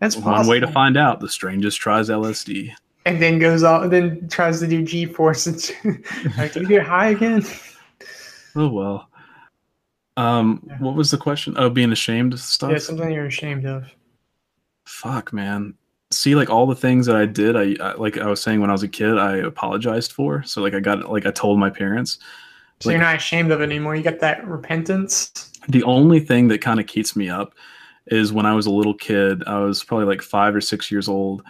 that's one way to find out. The strangest tries LSD. And then goes out, then tries to do G force. like, you get high again? Oh well. Um, Yeah. what was the question? Oh, being ashamed of stuff. Yeah, something you're ashamed of. Fuck, man. See, like all the things that I did, I, I like I was saying when I was a kid, I apologized for. So like I got like I told my parents. So you're not ashamed of it anymore. You got that repentance. The only thing that kind of keeps me up is when I was a little kid. I was probably like five or six years old.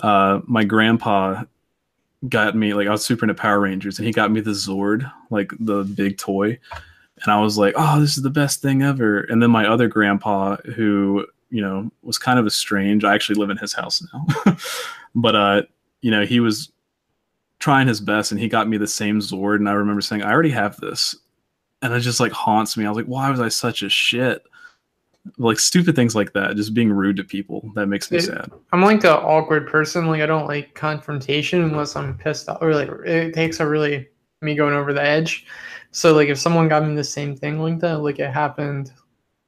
Uh, my grandpa got me like I was super into Power Rangers, and he got me the Zord, like the big toy, and I was like, "Oh, this is the best thing ever." And then my other grandpa, who you know was kind of a strange. I actually live in his house now, but uh, you know, he was trying his best, and he got me the same Zord, and I remember saying, "I already have this." And it just like haunts me. I was like, why was I such a shit? Like stupid things like that, just being rude to people. That makes me It- sad. I'm like the awkward person. Like I don't like confrontation unless I'm pissed off, or like it takes a really me going over the edge. So like if someone got me the same thing like that, like it happened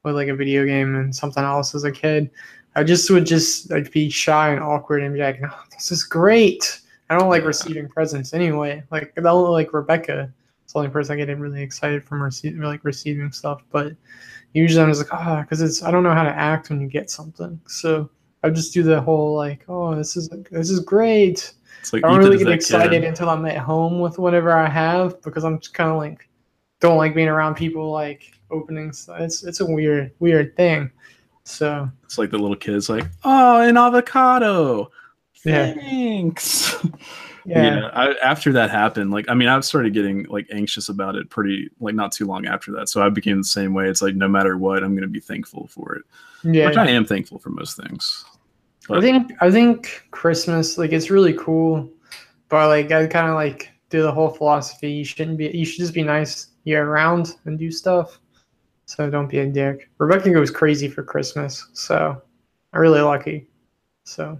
with like a video game and something else as a kid, I just would just I'd be shy and awkward and be like, no, this is great. I don't like Yeah. receiving presents anyway. Like the only like Rebecca, it's the only person I get really excited from receiving like receiving stuff. But usually I'm just like, ah, because it's I don't know how to act when you get something. So I just do the whole like, oh, this is this is great. It's like I don't really get excited kid. until I'm at home with whatever I have because I'm just kind of like don't like being around people like opening. stuff. It's it's a weird weird thing. So It's like the little kids, like, oh, an avocado. Yeah. Thanks. yeah, I, after that happened, like, I mean, I started getting like anxious about it pretty, like, not too long after that. So I became the same way. It's like, no matter what, I'm going to be thankful for it, yeah. which I am thankful for most things. I think I think Christmas like it's really cool, but like I kind of like do the whole philosophy. You shouldn't be. You should just be nice year round and do stuff. So don't be a dick. Rebecca goes crazy for Christmas, so I'm really lucky. So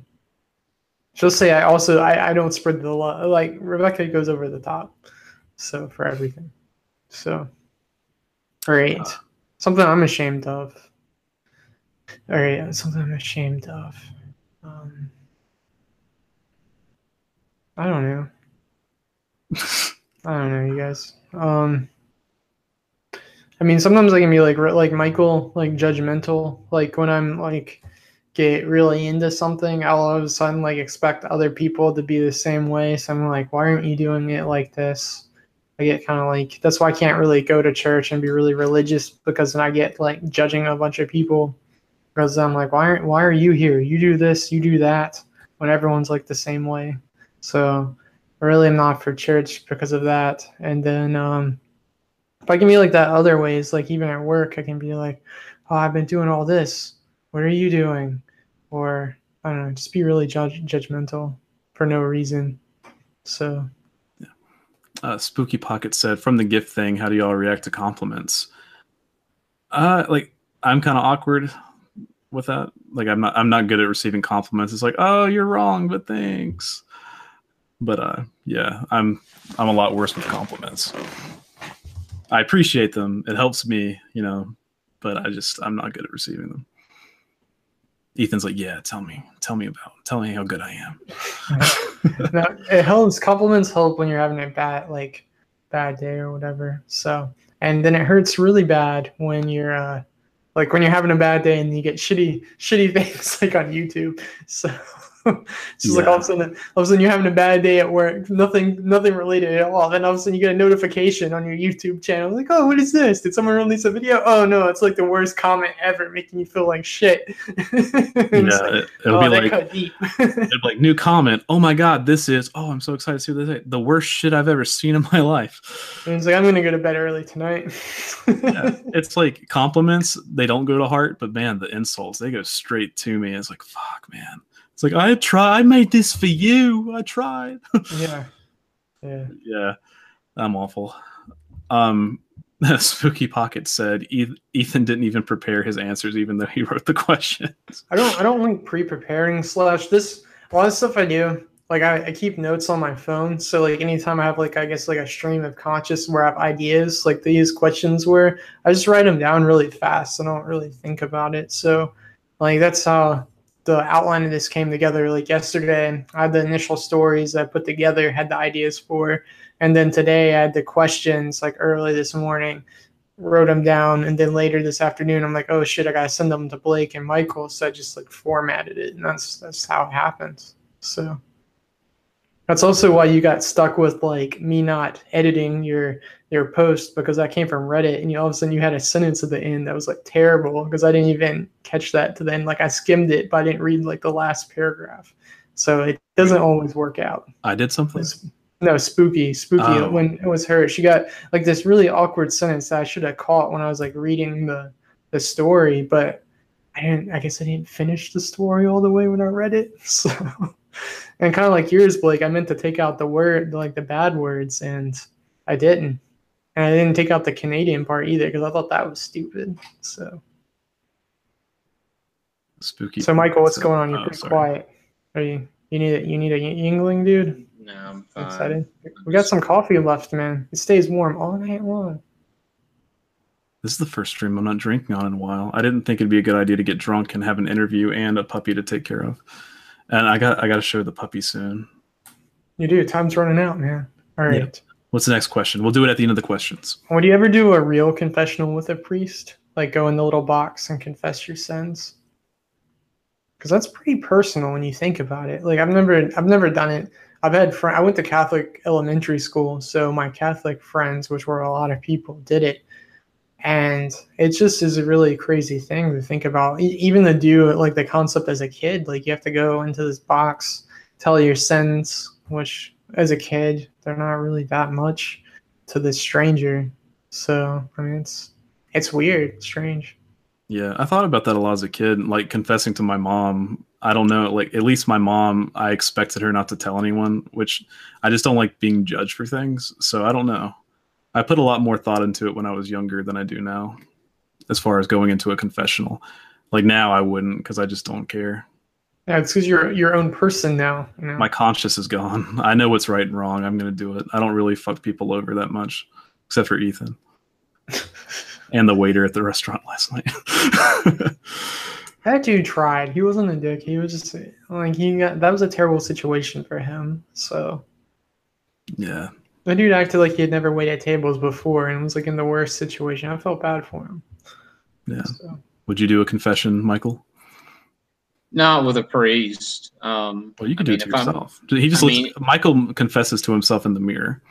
she'll say I also I, I don't spread the love. Like Rebecca goes over the top. So for everything. So all right, something I'm ashamed of. All right, something I'm ashamed of. Um, I don't know. I don't know, you guys. Um, I mean, sometimes I can be like like Michael, like judgmental. Like when I'm like get really into something, I'll all of a sudden like expect other people to be the same way. So I'm like, why aren't you doing it like this? I get kind of like that's why I can't really go to church and be really religious because then I get like judging a bunch of people because I'm like, why aren't why are you here? You do this, you do that, when everyone's like the same way. So really, I really am not for church because of that. And then um, I can be like that other ways, like even at work, I can be like, oh, I've been doing all this. What are you doing? Or I don't know, just be really judge- judgmental for no reason. So uh, Spooky Pocket said, "From the gift thing, how do y'all react to compliments?" Uh, like I'm kind of awkward with that. Like I'm not, I'm not good at receiving compliments. It's like, oh, you're wrong, but thanks. But uh, yeah, I'm, I'm a lot worse with compliments. I appreciate them. It helps me, you know, but I just, I'm not good at receiving them. Ethan's like, yeah, tell me, tell me about, tell me how good I am. no, it helps. Compliments help when you're having a bad like bad day or whatever. So and then it hurts really bad when you're uh like when you're having a bad day and you get shitty shitty things like on YouTube. So it's just like all of a sudden all of a sudden you're having a bad day at work, nothing nothing related at all. Then all of a sudden you get a notification on your YouTube channel, like, oh what is this? Did someone release a video? Oh no, it's like the worst comment ever, making you feel like shit. Yeah, like, it, it'll oh, be like. It'd be like new comment. Oh my god, this is. Oh, I'm so excited to see what they say. The worst shit I've ever seen in my life. And it's like I'm gonna go to bed early tonight. Yeah, it's like compliments. They don't go to heart, but man, the insults they go straight to me. It's like fuck, man. It's like I tried. I made this for you. I tried. yeah. Yeah. yeah, I'm awful. Um, Spooky Pocket said Ethan didn't even prepare his answers, even though he wrote the questions. I don't I don't like pre-preparing slash this a lot of stuff I do. Like I, I keep notes on my phone. So like anytime I have like I guess like a stream of conscious where I have ideas, like these questions where I just write them down really fast. I don't really think about it. So like that's how the outline of this came together. Like yesterday, I had the initial stories I put together, had the ideas for, and then today I had the questions like early this morning. wrote them down, and then later this afternoon, I'm like, oh shit, I gotta send them to Blake and Michael, so I just like formatted it, and that's that's how it happens. So that's also why you got stuck with like me not editing your your post because that came from Reddit, and you all of a sudden you had a sentence at the end that was like terrible because I didn't even catch that to the end. Like I skimmed it, but I didn't read like the last paragraph. So it doesn't always work out. I did something. No, spooky, spooky. Oh. When it was her, she got like this really awkward sentence that I should have caught when I was like reading the the story, but I didn't. I guess I didn't finish the story all the way when I read it. So, and kind of like yours, Blake, I meant to take out the word, like the bad words, and I didn't. And I didn't take out the Canadian part either because I thought that was stupid. So, Spooky. so Michael, what's going on? You're Oh, pretty sorry. quiet. Are you? You need a you need a Yuengling, dude. No, I'm I'm fine. excited. We got some coffee left, man. It stays warm all night long. This is the first stream I'm not drinking on in a while. I didn't think it'd be a good idea to get drunk and have an interview and a puppy to take care of. And I got I got to show the puppy soon. You do. Time's running out, man. All right. Yeah. What's the next question? We'll do it at the end of the questions. Would you ever do a real confessional with a priest? Like go in the little box and confess your sins? Because that's pretty personal when you think about it. Like I've never, I've never done it. I've had friend. I went to Catholic elementary school, so my Catholic friends, which were a lot of people, did it, and it just is a really crazy thing to think about. Even to do like the concept as a kid, like you have to go into this box, tell your sins, which as a kid they're not really that much to this stranger. So I mean, it's it's weird, strange. Yeah, I thought about that a lot as a kid, like confessing to my mom. I don't know, like at least my mom, I expected her not to tell anyone, which I just don't like being judged for things. So I don't know. I put a lot more thought into it when I was younger than I do now, as far as going into a confessional. Like now, I wouldn't because I just don't care. Yeah, it's because you're your own person now. You know? My conscience is gone. I know what's right and wrong. I'm gonna do it. I don't really fuck people over that much, except for Ethan and the waiter at the restaurant last night. that dude tried. He wasn't a dick. He was just like he got that was a terrible situation for him. So yeah. the dude acted like he had never waited tables before and was like in the worst situation. I felt bad for him. Yeah. So, Would you do a confession, Michael? Not with a priest. Um, Well, you can I do mean, it to if I'm- yourself. He just I looks, mean- Michael confesses to himself in the mirror.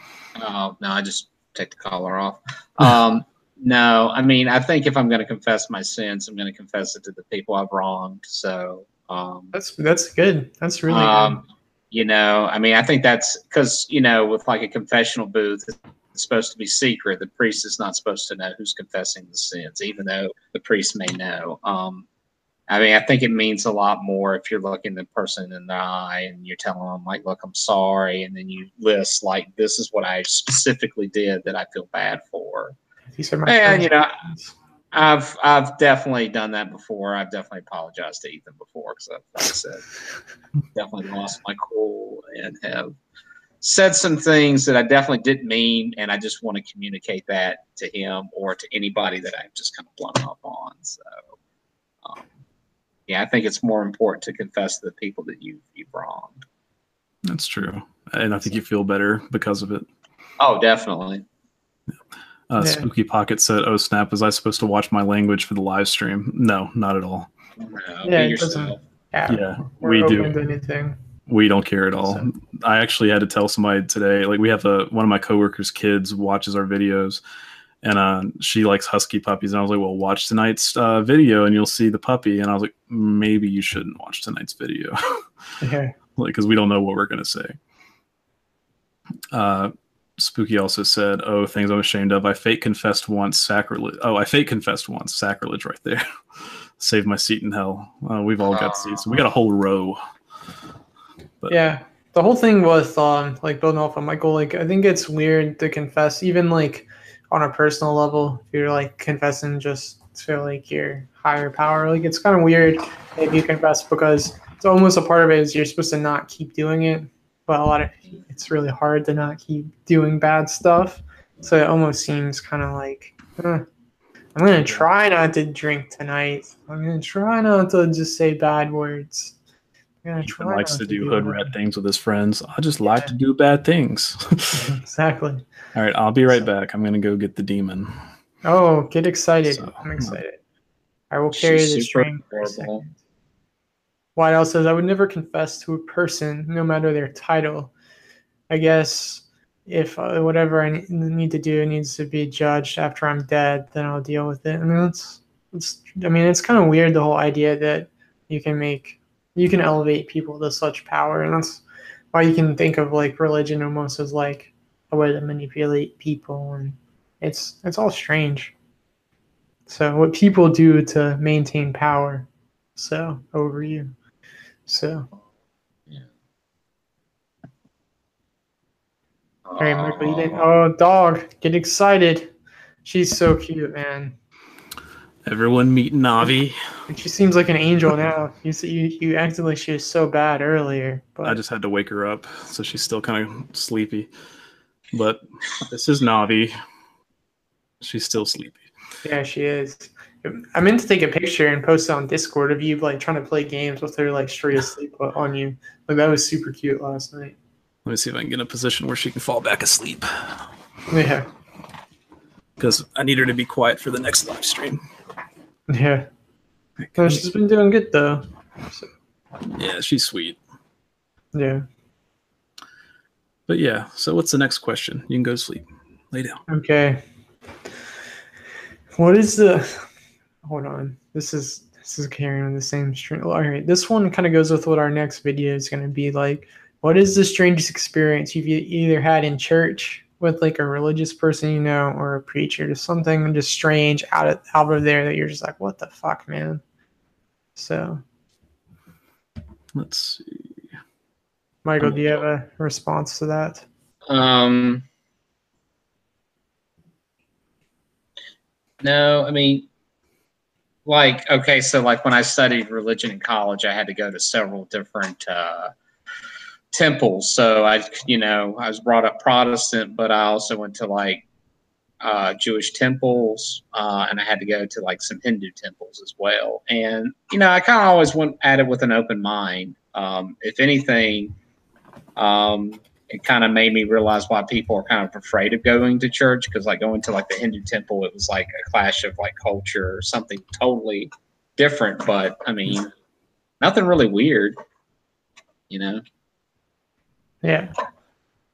Oh no, I just take the collar off. Um, no, I mean, I think if I'm going to confess my sins, I'm going to confess it to the people I've wronged. So, um, that's that's good. That's really um, you know, I mean, I think that's because you know, with like a confessional booth, it's supposed to be secret. The priest is not supposed to know who's confessing the sins, even though the priest may know. Um, I mean, I think it means a lot more if you're looking the person in the eye and you're telling them, like, look, I'm sorry. And then you list, like, this is what I specifically did that I feel bad for. He said my Yeah, friends- you know, I've I've definitely done that before. I've definitely apologized to Ethan before because, like I said, definitely lost my cool and have said some things that I definitely didn't mean, and I just want to communicate that to him or to anybody that I've just kind of blown up on. So, um, yeah, I think it's more important to confess to the people that you you've wronged. That's true. And I think you feel better because of it. Oh, definitely. Uh, Yeah. Spooky Pocket said, Oh, snap, was I supposed to watch my language for the live stream? No, not at all. No, Yeah, be it doesn't- yourself. yeah, Yeah, we're we do. to anything. We don't care at all. So- I actually had to tell somebody today, like we have a one of my coworkers' kids watches our videos and uh, she likes husky puppies. And I was like, well, watch tonight's uh, video and you'll see the puppy. And I was like, maybe you shouldn't watch tonight's video. Yeah. like because we don't know what we're gonna say. Uh, Spooky also said, "Oh, things I'm ashamed of. I fake confessed once, sacrilege. Oh, I fake confessed once, sacrilege, right there. Save my seat in hell. Uh, we've all got seats. We got a whole row. But- Yeah. The whole thing with um like building off of Michael, like I think it's weird to confess, even like on a personal level, if you're like confessing just to like your higher power. Like it's kind of weird if you confess because it's almost a part of it is you're supposed to not keep doing it, but a lot of it's really hard to not keep doing bad stuff. So it almost seems kind of like I'm gonna try not to drink tonight. I'm gonna try not to just say bad words. I'm Ethan likes to do hood rat things with his friends. I just like to do bad things. exactly. all right, I'll be right back. I'm gonna go get the demon. Oh, get excited! So- I'm excited. I will carry the string for a second. White Owl says, I would never confess to a person, no matter their title. I guess if uh, whatever I need to do needs to be judged after I'm dead, then I'll deal with it. I mean, it's, it's I mean, it's kind of weird the whole idea that you can make, you can elevate people to such power, and that's why you can think of like religion almost as like a way to manipulate people, and it's it's all strange. So what people do to maintain power, so over you. So all right, Michael, you didn't. Oh, dog, get excited. She's so cute, man. Everyone meet Navi. She seems like an angel now. You see, you you acted like she was so bad earlier, but I just had to wake her up, so she's still kind of sleepy. But this is Navi. She's still sleepy. yeah, she is. I meant to take a picture and post it on Discord of you like trying to play games with her like straight asleep on you. Like that was super cute last night. Let me see if I can get in a position where she can fall back asleep. Yeah, Because I need her to be quiet for the next live stream. Yeah. No, she's been doing good though. So, Yeah, she's sweet. yeah. But yeah, so what's the next question? You can go to sleep. Lay down. Okay. What is the? Hold on. This is this is carrying on the same string. All right. This one kind of goes with what our next video is going to be like. What is the strangest experience you've either had in church with like a religious person you know or a preacher? Just something just strange out of out of there that you're just like, what the fuck, man. So, Let's see. Michael, do you have a response to that? Um, no, I mean, like, okay, so like when I studied religion in college, I had to go to several different uh, temples. So I, you know, I was brought up Protestant, but I also went to like uh, Jewish temples, uh, and I had to go to like some Hindu temples as well. And you know, I kind of always went at it with an open mind. Um, if anything, um, it kind of made me realize why people are kind of afraid of going to church because like going to like the hindu temple it was like a clash of like culture or something totally different but i mean nothing really weird you know Yeah.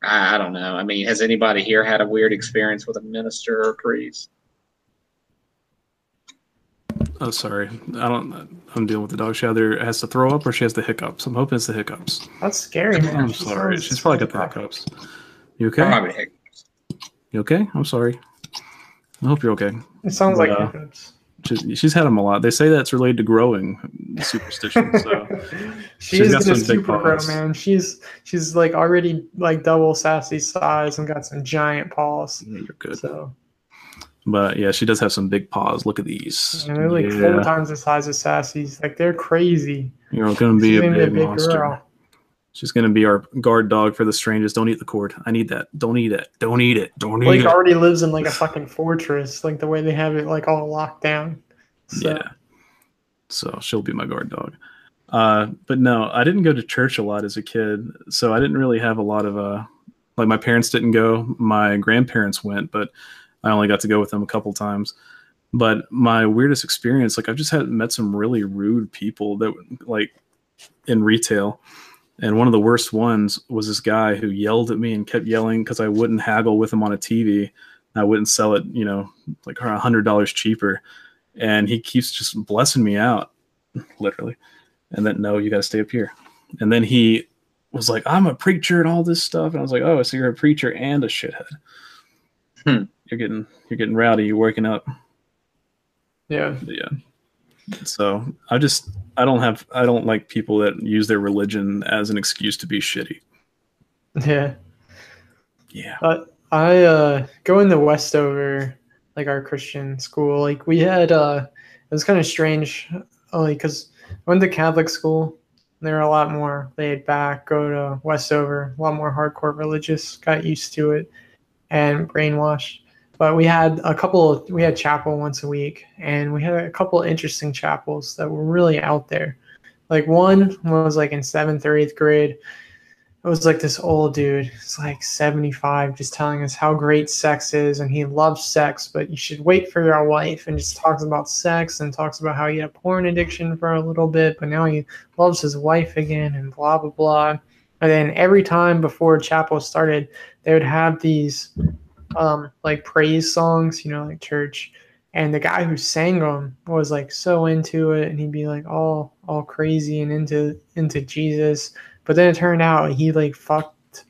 I, I don't know i mean has anybody here had a weird experience with a minister or priest Oh, sorry. I don't. I'm dealing with the dog. She either has to throw up or she has the hiccups. I'm hoping it's the hiccups. That's scary, man. I'm She sorry. sounds- She's probably got the hiccups. You okay? Probably hiccups. You okay? I'm sorry. I hope you're okay. It sounds But, like uh, hiccups. She's, she's had them a lot. They say that's related to growing superstition. So she she's got some big paws. man. She's she's like already like double Sassy's size and got some giant paws. yeah, you're good. So But yeah, she does have some big paws. Look at these. and they're like yeah, four times the size of Sassy's. Like they're crazy. you're going to be a big, be a big monster. girl. She's going to be our guard dog for the strangers. Don't eat the cord. I need that. Don't eat it. Don't eat it. Don't eat Blake it. already lives in like a fucking fortress, like the way they have it like all locked down. So Yeah. So she'll be my guard dog. Uh, but no, I didn't go to church a lot as a kid, so I didn't really have a lot of uh, like my parents didn't go. My grandparents went, but I only got to go with them a couple times. But my weirdest experience, like I've just had met some really rude people that like in retail. And one of the worst ones was this guy who yelled at me and kept yelling because I wouldn't haggle with him on a TV. I wouldn't sell it, you know, like a hundred dollars cheaper and he keeps just blessing me out literally and then no you got to stay up here and then he was like i'm a preacher and all this stuff and i was like oh so you're a preacher and a shithead Hmm. you're getting you're getting rowdy you're waking up yeah. Yeah so i just i don't have i don't like people that use their religion as an excuse to be shitty Yeah. yeah But I uh going to Westover, like our Christian school, like we had uh it was kind of strange only because I went to Catholic school. They're a lot more laid back. Go to Westover, a lot more hardcore religious. Got used to it and brainwashed. But we had a couple. We had chapel once a week, and we had a couple interesting chapels that were really out there. Like one was like in seventh or eighth grade. it was like this old dude, it's like 75, just telling us how great sex is and he loves sex, but you should wait for your wife and just talks about sex and talks about how he had a porn addiction for a little bit, but now he loves his wife again and blah, blah, blah. And then every time before chapel started, they would have these um, like praise songs, you know, like church. And the guy who sang them was like so into it, and he'd be like all all crazy and into into Jesus but then it turned out he like fucked.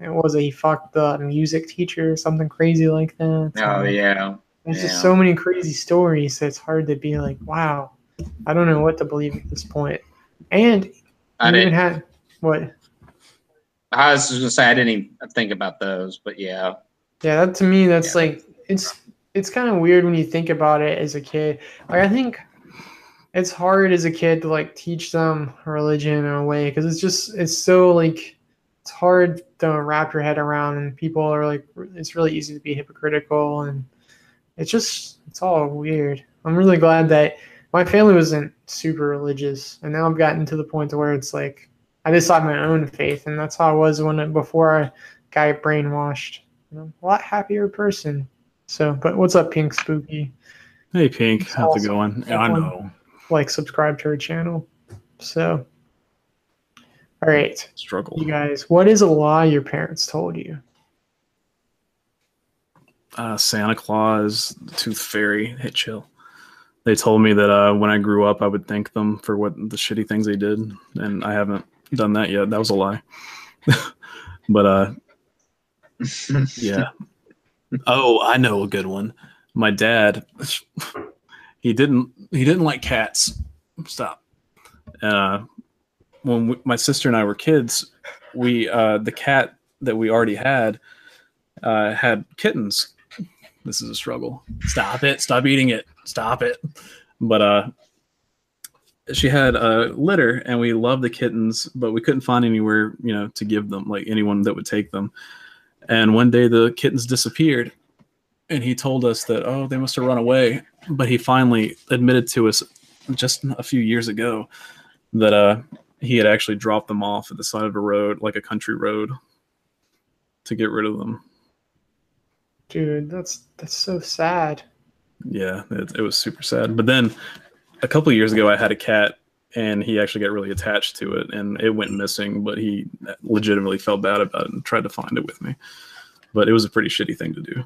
It was a he fucked the music teacher or something crazy like that. Oh yeah. There's yeah. just so many crazy stories that it's hard to be like, wow, I don't know what to believe at this point. And I didn't. have what? I was just gonna say I didn't even think about those, but yeah. Yeah, that to me, that's Yeah. like it's it's kind of weird when you think about it as a kid. Like I think it's hard as a kid to like teach them religion in a way because it's just it's so like it's hard to wrap your head around, and people are like it's really easy to be hypocritical, and it's just it's all weird. I'm really glad that my family wasn't super religious, and now I've gotten to the point to where it's like I just have my own faith, and that's how I was when before I got brainwashed. I'm a lot happier person. So, but what's up, Pink Spooky? Hey, Pink, It's how's it going? I know. Like, subscribe to our channel. So, all right, Struggle. you guys, what is a lie your parents told you? uh, Santa Claus, the Tooth Fairy. Hey, chill. They told me that uh, when I grew up, I would thank them for what the shitty things they did, and I haven't done that yet. That was a lie. but uh, yeah. Oh, I know a good one. My dad, he didn't he didn't like cats. Stop. Uh, when we, my sister and I were kids, we uh, the cat that we already had uh, had kittens. This is a struggle. Stop it. Stop eating it. Stop it. But uh, she had a litter, and we loved the kittens, but we couldn't find anywhere, you know, to give them, like anyone that would take them. And one day the kittens disappeared, and he told us that oh, they must have run away. But he finally admitted to us just a few years ago that uh, he had actually dropped them off at the side of a road, like a country road, to get rid of them. Dude, that's that's so sad. Yeah, it, it was super sad. But then a couple of years ago, I had a cat, and he actually got really attached to it, and it went missing. But he legitimately felt bad about it and tried to find it with me. But it was a pretty shitty thing to do.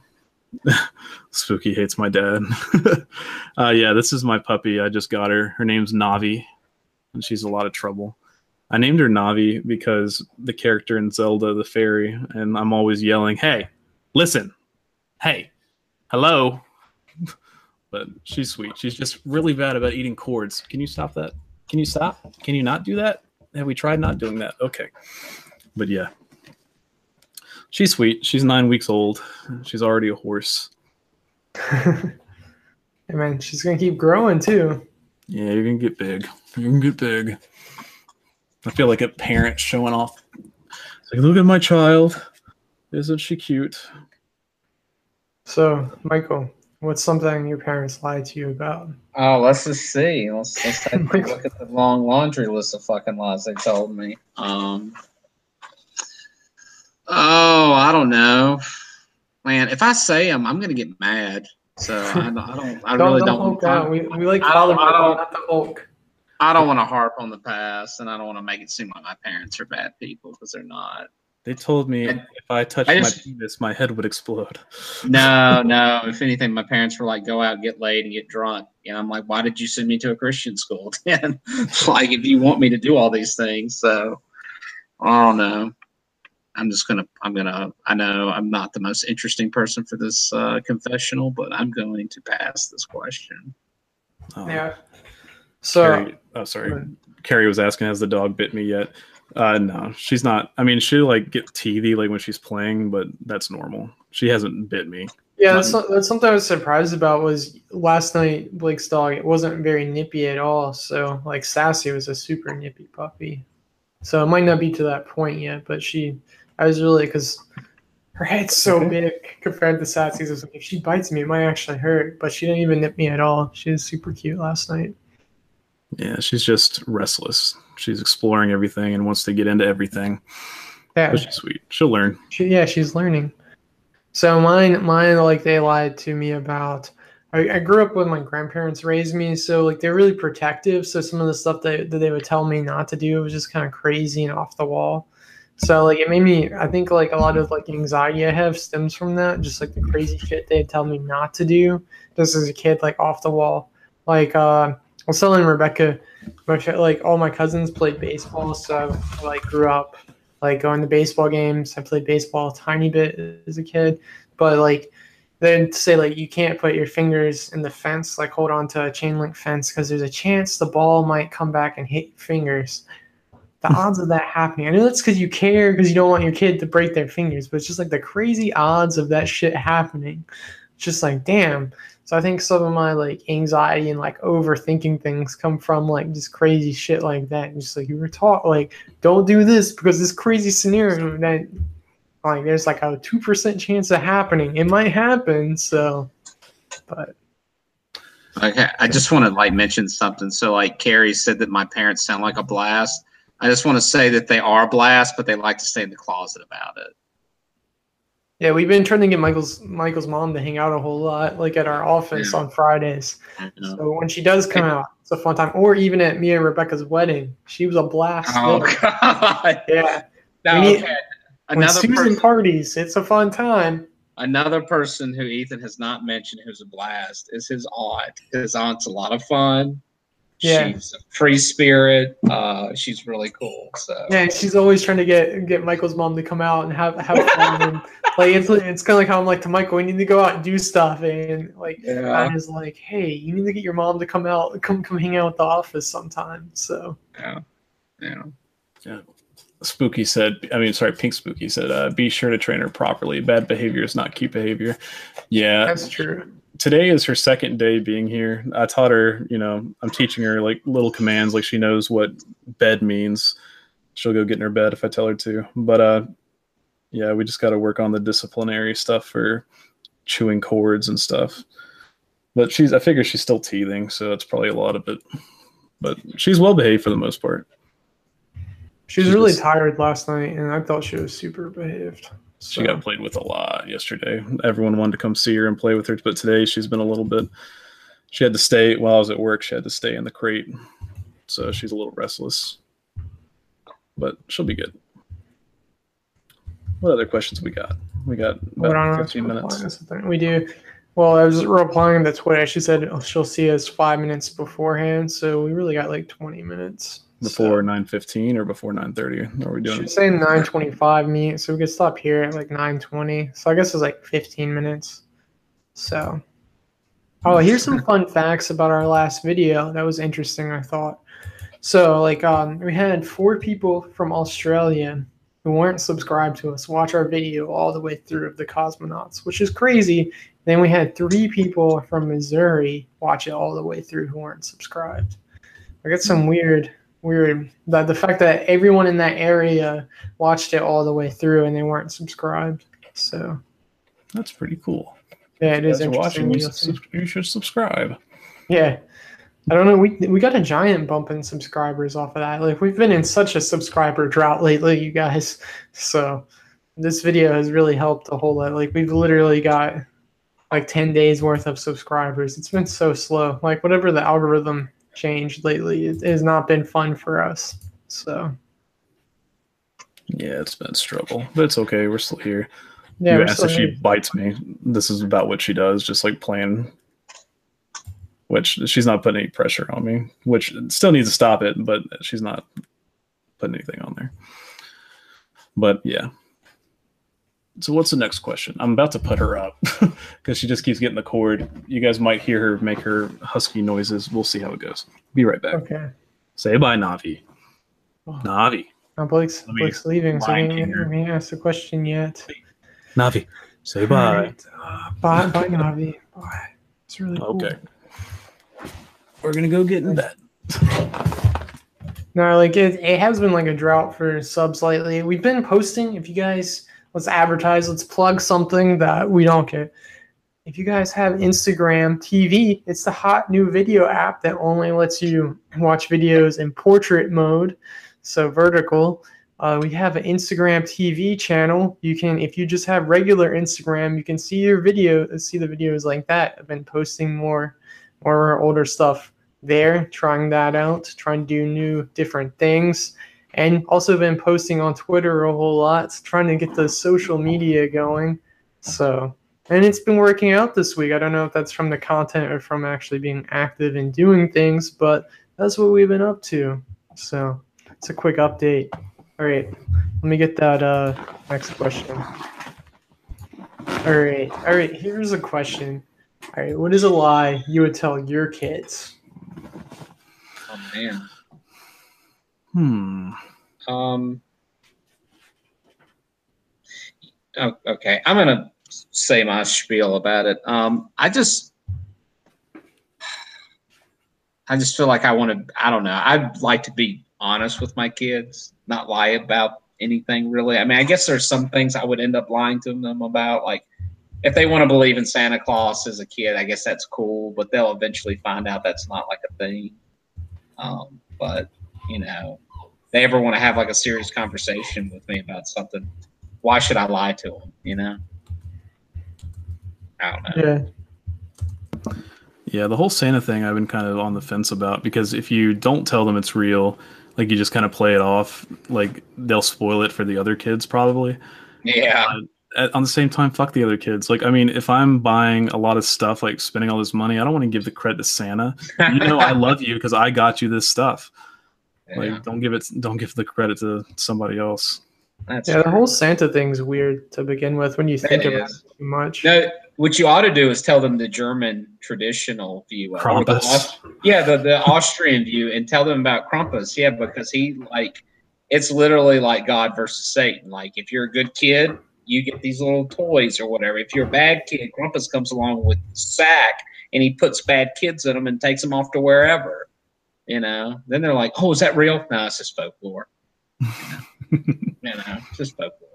Spooky hates my dad. uh, yeah, this is my puppy. I just got her. Her name's Navi, and she's a lot of trouble. I named her Navi because the character in Zelda the fairy, and I'm always yelling, "Hey, listen! Hey, hello!" but she's sweet. She's just really bad about eating cords. Can you stop that? Can you stop? Can you not do that? Have we tried not doing that? Okay. But yeah. She's sweet. She's nine weeks old. She's already a horse. hey man, she's gonna keep growing too. Yeah, you're gonna get big. You're gonna get big. I feel like a parent showing off. It's like, look at my child. Isn't she cute? So, Michael, what's something your parents lied to you about? Oh, let's just see. Let's let's take a look at the long laundry list of fucking lies they told me. Um. Oh, I don't know, man. If I say them, I'm gonna get mad. So I don't. I, don't, I don't really don't don't. Hulk. We, we like I don't- I Michael, don't- not the Hulk. I don't want to harp on the past, and I don't want to make it seem like my parents are bad people because they're not. They told me I- if I touched I just- my penis, my head would explode. No, no. If anything, my parents were like, "Go out, get laid, and get drunk." And I'm like, "Why did you send me to a Christian school?" And like, if you want me to do all these things, so I don't know. I'm just gonna. I'm gonna. I know I'm not the most interesting person for this uh, confessional, but I'm going to pass this question. Oh, Yeah. So, Carrie, oh, sorry. Carrie was asking, has the dog bit me yet? Uh, no, she's not. I mean, she'll like get teethy like when she's playing, but that's normal. She hasn't bit me. yeah, that's, some- that's something I was surprised about was last night Blake's dog. It wasn't very nippy at all. So, like Sassy was a super nippy puppy. So it might not be to that point yet, but she, I was really because her head's so big compared to Sassy's. I was like, if she bites me, it might actually hurt. But she didn't even nip me at all. She was super cute last night. Yeah, she's just restless. She's exploring everything and wants to get into everything. Yeah, But she's sweet. She'll learn. she, yeah, she's learning. So mine, mine, like they lied to me about. I, I grew up with my grandparents raised me, so like they're really protective. So some of the stuff that, that they would tell me not to do was just kind of crazy and off the wall. So like it made me. I think like a lot of like anxiety I have stems from that. Just like the crazy shit they tell me not to do. Just as a kid, like off the wall. Like uh, I was telling Rebecca, like all my cousins played baseball, so I like grew up like going to baseball games. I played baseball a tiny bit as a kid, but like they'd say like you can't put your fingers in the fence, like hold on to a chain link fence because there's a chance the ball might come back and hit your fingers. The hmm. odds of that happening, I know that's because you care because you don't want your kid to break their fingers, but it's just like the crazy odds of that shit happening. It's just like damn. So I think some of my like anxiety and like overthinking things come from like just crazy shit like that. And just like you were taught like don't do this because this crazy scenario that like there's like a two percent chance of happening. It might happen, so but Okay, I just want to like mention something. So, like Carrie said that my parents sound like a blast. I just want to say that they are a blast, but they like to stay in the closet about it. Yeah, we've been trying to get Michael's Michael's mom to hang out a whole lot, like at our office Yeah. on Fridays. So when she does come out, it's a fun time. Or even at me and Rebecca's wedding, she was a blast. Oh there. God! Yeah, No, We need- okay. when Susan person, parties, it's a fun time. another person who Ethan has not mentioned who's a blast is his aunt. His aunt's a lot of fun. Yeah. She's a free spirit. Uh, she's really cool. So Yeah, she's always trying to get get Michael's mom to come out and have have fun. and, like it's it's kind of like how I'm like to Michael, we need to go out and do stuff, and like yeah, Anna's like, hey, you need to get your mom to come out, come come hang out at the office sometime. So yeah, yeah. Spooky said, I mean, sorry, Pink Spooky said, uh, be sure to train her properly. Bad behavior is not cute behavior. Yeah. that's true. Today is her second day being here. I taught her, you know, I'm teaching her like little commands, like she knows what bed means. She'll go get in her bed if I tell her to. But uh, yeah, we just got to work on the disciplinary stuff for chewing cords and stuff. But she's, I figure she's still teething, so that's probably a lot of it. But she's well behaved for the most part. She was really was- tired last night, and I thought she was super behaved. She got played with a lot yesterday. Everyone wanted to come see her and play with her, but today she's been a little bit. She had to stay while I was at work. She had to stay in the crate, so she's a little restless. But she'll be good. What other questions we got? We got about fifteen minutes. We do. Well, I was replying to Twitter. She said she'll see us five minutes beforehand, so we really got like twenty minutes Before nine fifteen or before nine thirty? Are we doing? She's saying 9:25 meet, so we could stop here at like 9:20. So I guess it's like 15 minutes. So, oh, here's some fun facts about our last video. That was interesting, I thought. So, like, um, we had four people from Australia who weren't subscribed to us watch our video all the way through of the cosmonauts, which is crazy. Then we had three people from Missouri watch it all the way through who weren't subscribed. I got some weird weird that the fact that everyone in that area watched it all the way through and they weren't subscribed. So That's pretty cool. yeah, it is. Watching, you, You'll see. subs- you should subscribe. Yeah. I don't know. We we got a giant bump in subscribers off of that. Like we've been in such a subscriber drought lately, you guys. So this video has really helped a whole lot. Like we've literally got like 10 days worth of subscribers. It's been so slow. Like whatever the algorithm changed lately, it has not been fun for us. So Yeah, it's been a struggle, but it's okay. We're still here. yeah, you asked if she bites me. This is about what she does, just like playing. Which she's not putting any pressure on me, which still needs to stop it, but she's not putting anything on there. But yeah. So what's the next question? I'm about to put her up because she just keeps getting the cord. You guys might hear her make her husky noises. We'll see how it goes. Be right back. Okay. Say bye, Navi. Oh. Navi. Now Blake's, Blake's leaving, so we Lion didn't King her. we didn't ask the question yet. Navi. Say bye. Alright, uh, bye, bye, Navi. Bye. It's really cool. Okay. We're gonna go get in bed. No, like it, it has been like a drought for subs lately. We've been posting. If you guys let's advertise, let's plug something that we don't get. If you guys have Instagram TV, it's the hot new video app that only lets you watch videos in portrait mode, so vertical. Uh, we have an Instagram TV channel. You can, if you just have regular Instagram, you can see your video, see the videos like that. I've been posting more, more older stuff there, trying that out, trying to do new, different things, and also been posting on Twitter a whole lot, trying to get the social media going. So, and it's been working out this week. I don't know if that's from the content or from actually being active and doing things, but that's what we've been up to. So, it's a quick update. All right, let me get that uh, next question. All right, all right. Here's a question. All right, what is a lie you would tell your kids? Oh man. Hmm. Um. oh, Okay, I'm gonna say my spiel about it. Um, I just, I just feel like I want to. I don't know. I'd like to be honest with my kids, not lie about anything really. I mean, I guess there's some things I would end up lying to them about, like if they want to believe in Santa Claus as a kid, I guess that's cool, but they'll eventually find out that's not like a thing. Um, but you know, they ever want to have like a serious conversation with me about something, why should I lie to them? You know, I don't know. Yeah, Yeah, the whole Santa thing I've been kind of on the fence about because if you don't tell them it's real, like you just kind of play it off, like they'll spoil it for the other kids probably. Yeah, At, on the same time, fuck the other kids. Like, I mean, if I'm buying a lot of stuff, like spending all this money, I don't want to give the credit to Santa. You know, I love you because I got you this stuff. Like, yeah, don't give it, don't give the credit to somebody else. that's yeah. The whole Santa thing's weird to begin with when you think It about is. it too much. No, what you ought to do is tell them the German traditional view, of it, or the Krampus. Yeah, the the Austrian view, and tell them about Krampus. Yeah, because he like it's literally like God versus Satan. Like if you're a good kid, you get these little toys or whatever. If you're a bad kid, Krampus comes along with sack and he puts bad kids in them and takes them off to wherever. You know, then they're like, "Oh, is that real?" No, it's just folklore. You know, it's just folklore.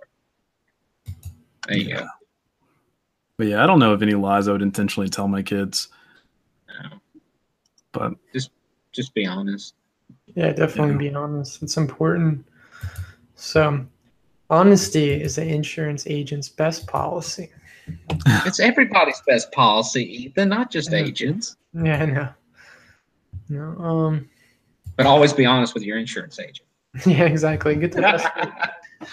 There you go. But yeah, I don't know of any lies I would intentionally tell my kids. No, But just just be honest. Yeah, definitely Yeah. be honest. It's important. So, honesty is the insurance agent's best policy. It's everybody's best policy, Ethan, not just Yeah. agents. Yeah, I know. No, um, But always be honest with your insurance agent. yeah, exactly. Get the best.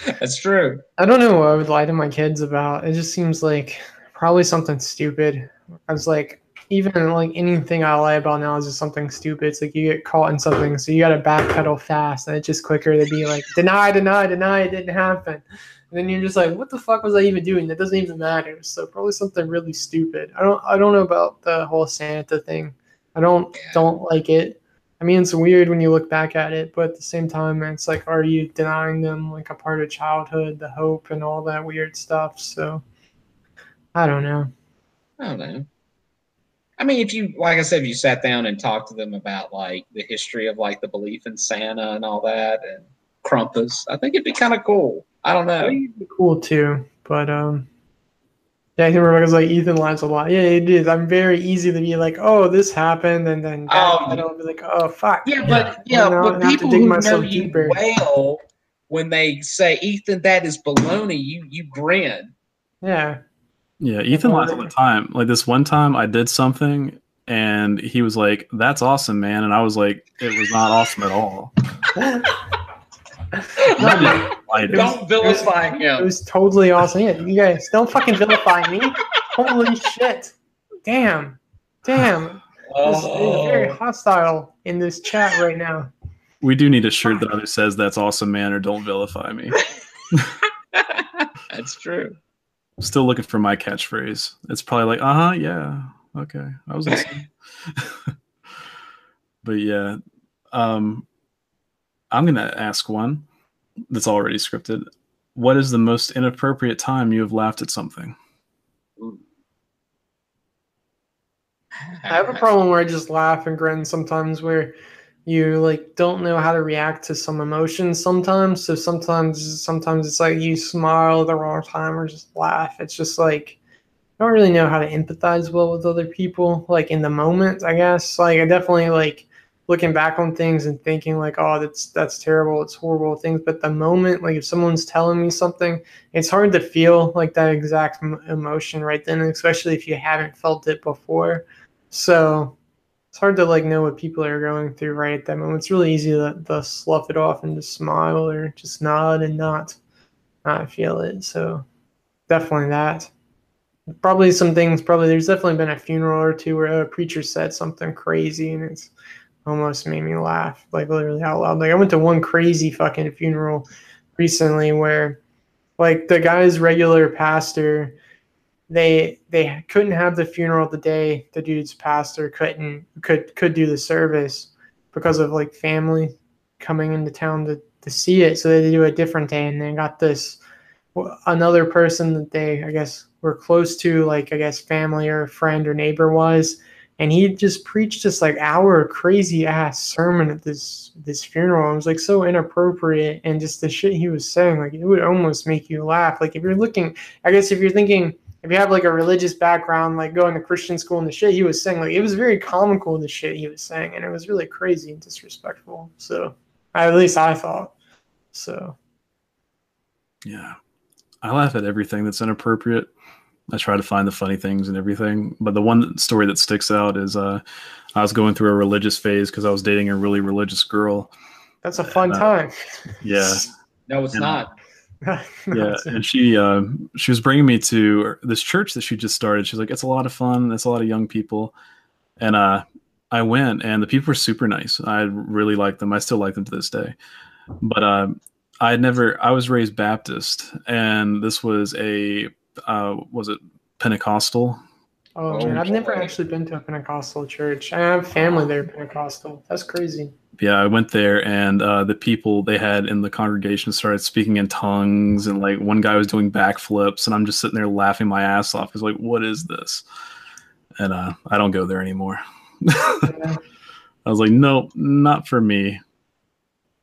That's true. I don't know what I would lie to my kids about. It just seems like probably something stupid. I was like, even like anything I lie about now is just something stupid. It's like you get caught in something, so you got to backpedal fast, and it's just quicker to be like, deny, deny, deny, it didn't happen. And then you're just like, what the fuck was I even doing? That doesn't even matter. So probably something really stupid. I don't, I don't know about the whole Santa thing. I don't, Yeah. don't like it. I mean, it's weird when you look back at it, but at the same time, it's like, are you denying them like a part of childhood, the hope, and all that weird stuff? So, I don't know. I don't know. I mean, if you, like I said, if you sat down and talked to them about like the history of like the belief in Santa and all that and Krampus, I think it'd be kind of cool. I don't know. it'd be cool too, but um, yeah, I think Rebecca's like Ethan lies a lot. Yeah, it is. I'm very easy to be like, oh, this happened, and then that, Oh, I don't be like, oh, fuck. Yeah, but yeah, You know, but I have to people dig who know you deeper. well, when they say Ethan, that is baloney, you you grin. yeah, yeah, Ethan lies all the time. Like this one time I did something and he was like, That's awesome, man. And I was like, It was not awesome at all. I lied. Don't vilify It him. was totally awesome. Yeah, you guys don't fucking vilify me. Holy shit! Damn, damn. This is very Oh, hostile in this chat right now. We do need a shirt that either says that's awesome, man, or don't vilify me. that's true. Still looking for my catchphrase. It's probably like, uh huh, yeah, okay. I was listening. but yeah, um, I'm gonna ask one that's already scripted. What is the most inappropriate time you have laughed at something? I have a problem where I just laugh and grin sometimes where you like don't know how to react to some emotions sometimes. So sometimes sometimes it's like you smile the wrong time or just laugh. It's just like I don't really know how to empathize well with other people, like in the moment, I guess. Like I definitely like looking back on things and thinking like, oh, that's that's terrible, it's horrible things. But the moment, like if someone's telling me something, it's hard to feel like that exact emotion right then, especially if you haven't felt it before. So it's hard to like know what people are going through right at that moment. It's really easy to, to slough it off and just smile or just nod and not not feel it. So definitely that. Probably some things. Probably there's definitely been a funeral or two where a preacher said something crazy and it's almost made me laugh, like literally out loud. Like I went to one crazy fucking funeral recently where like the guy's regular pastor they they couldn't have the funeral the day the dude's pastor couldn't could could do the service because of like family coming into town to, to see it so they do a different day and they got this another person that they i guess were close to like i guess family or friend or neighbor was and he just preached this like hour crazy ass sermon at this this funeral. It was like so inappropriate, and just the shit he was saying, like it would almost make you laugh. Like if you're looking, I guess if you're thinking, if you have like a religious background, like going to Christian school and the shit he was saying, like it was very comical the shit he was saying, and it was really crazy and disrespectful. So at least I thought. So yeah, I laugh at everything that's inappropriate. I try to find the funny things and everything. But the one story that sticks out is uh, I was going through a religious phase because I was dating a really religious girl. That's a fun uh, time. Yeah. No, it's and, not. yeah, and she uh, she was bringing me to this church that she just started. She's like, "It's a lot of fun. It's a lot of young people," and uh, I went, and the people were super nice. I really liked them. I still like them to this day. But uh, I had never. I was raised Baptist, and this was a uh, was it Pentecostal? Oh, man, I've never actually been to a Pentecostal church. I have family there Pentecostal. That's crazy. Yeah, I went there, and uh, the people they had in the congregation started speaking in tongues, and like one guy was doing backflips, and I'm just sitting there laughing my ass off. Because like, what is this? And uh, I don't go there anymore. yeah. I was like, nope, not for me.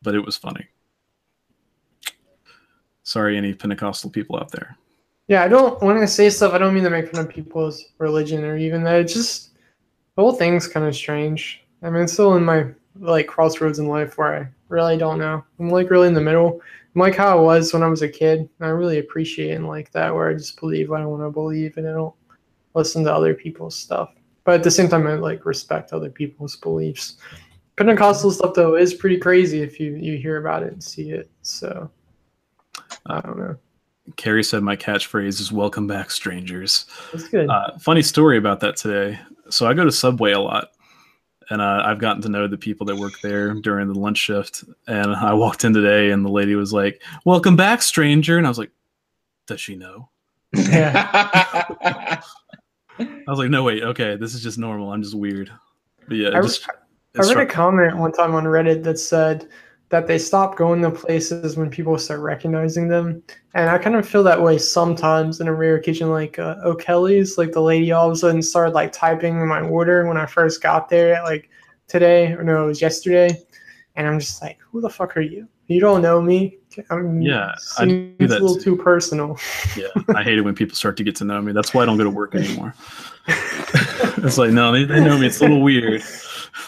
But it was funny. Sorry, any Pentecostal people out there. Yeah, I don't when I say stuff, I don't mean to make fun of people's religion or even that. It's just the whole thing's kind of strange. I mean, it's still in my like crossroads in life where I really don't know. I'm like really in the middle. I'm like how I was when I was a kid. I really appreciate and like that where I just believe what I want to believe and I don't listen to other people's stuff. But at the same time, I like respect other people's beliefs. Pentecostal stuff though is pretty crazy if you you hear about it and see it. So I don't know. Carrie said my catchphrase is "Welcome back, strangers." That's good. Uh, funny story about that today. So I go to Subway a lot, and uh, I've gotten to know the people that work there during the lunch shift. And I walked in today, and the lady was like, "Welcome back, stranger," and I was like, "Does she know?" Yeah. I was like, "No, wait, okay, this is just normal. I'm just weird." But yeah, I, just, I read a comment one time on Reddit that said that they stop going to places when people start recognizing them. And I kind of feel that way sometimes in a rare occasion, like uh, O'Kelly's, like the lady all of a sudden started like typing my order when I first got there, like today, or no, it was yesterday. And I'm just like, who the fuck are you? You don't know me. I'm, yeah, I do that. it's a little too. too personal. yeah, I hate it when people start to get to know me. That's why I don't go to work anymore. it's like, no, they, they know me. It's a little weird.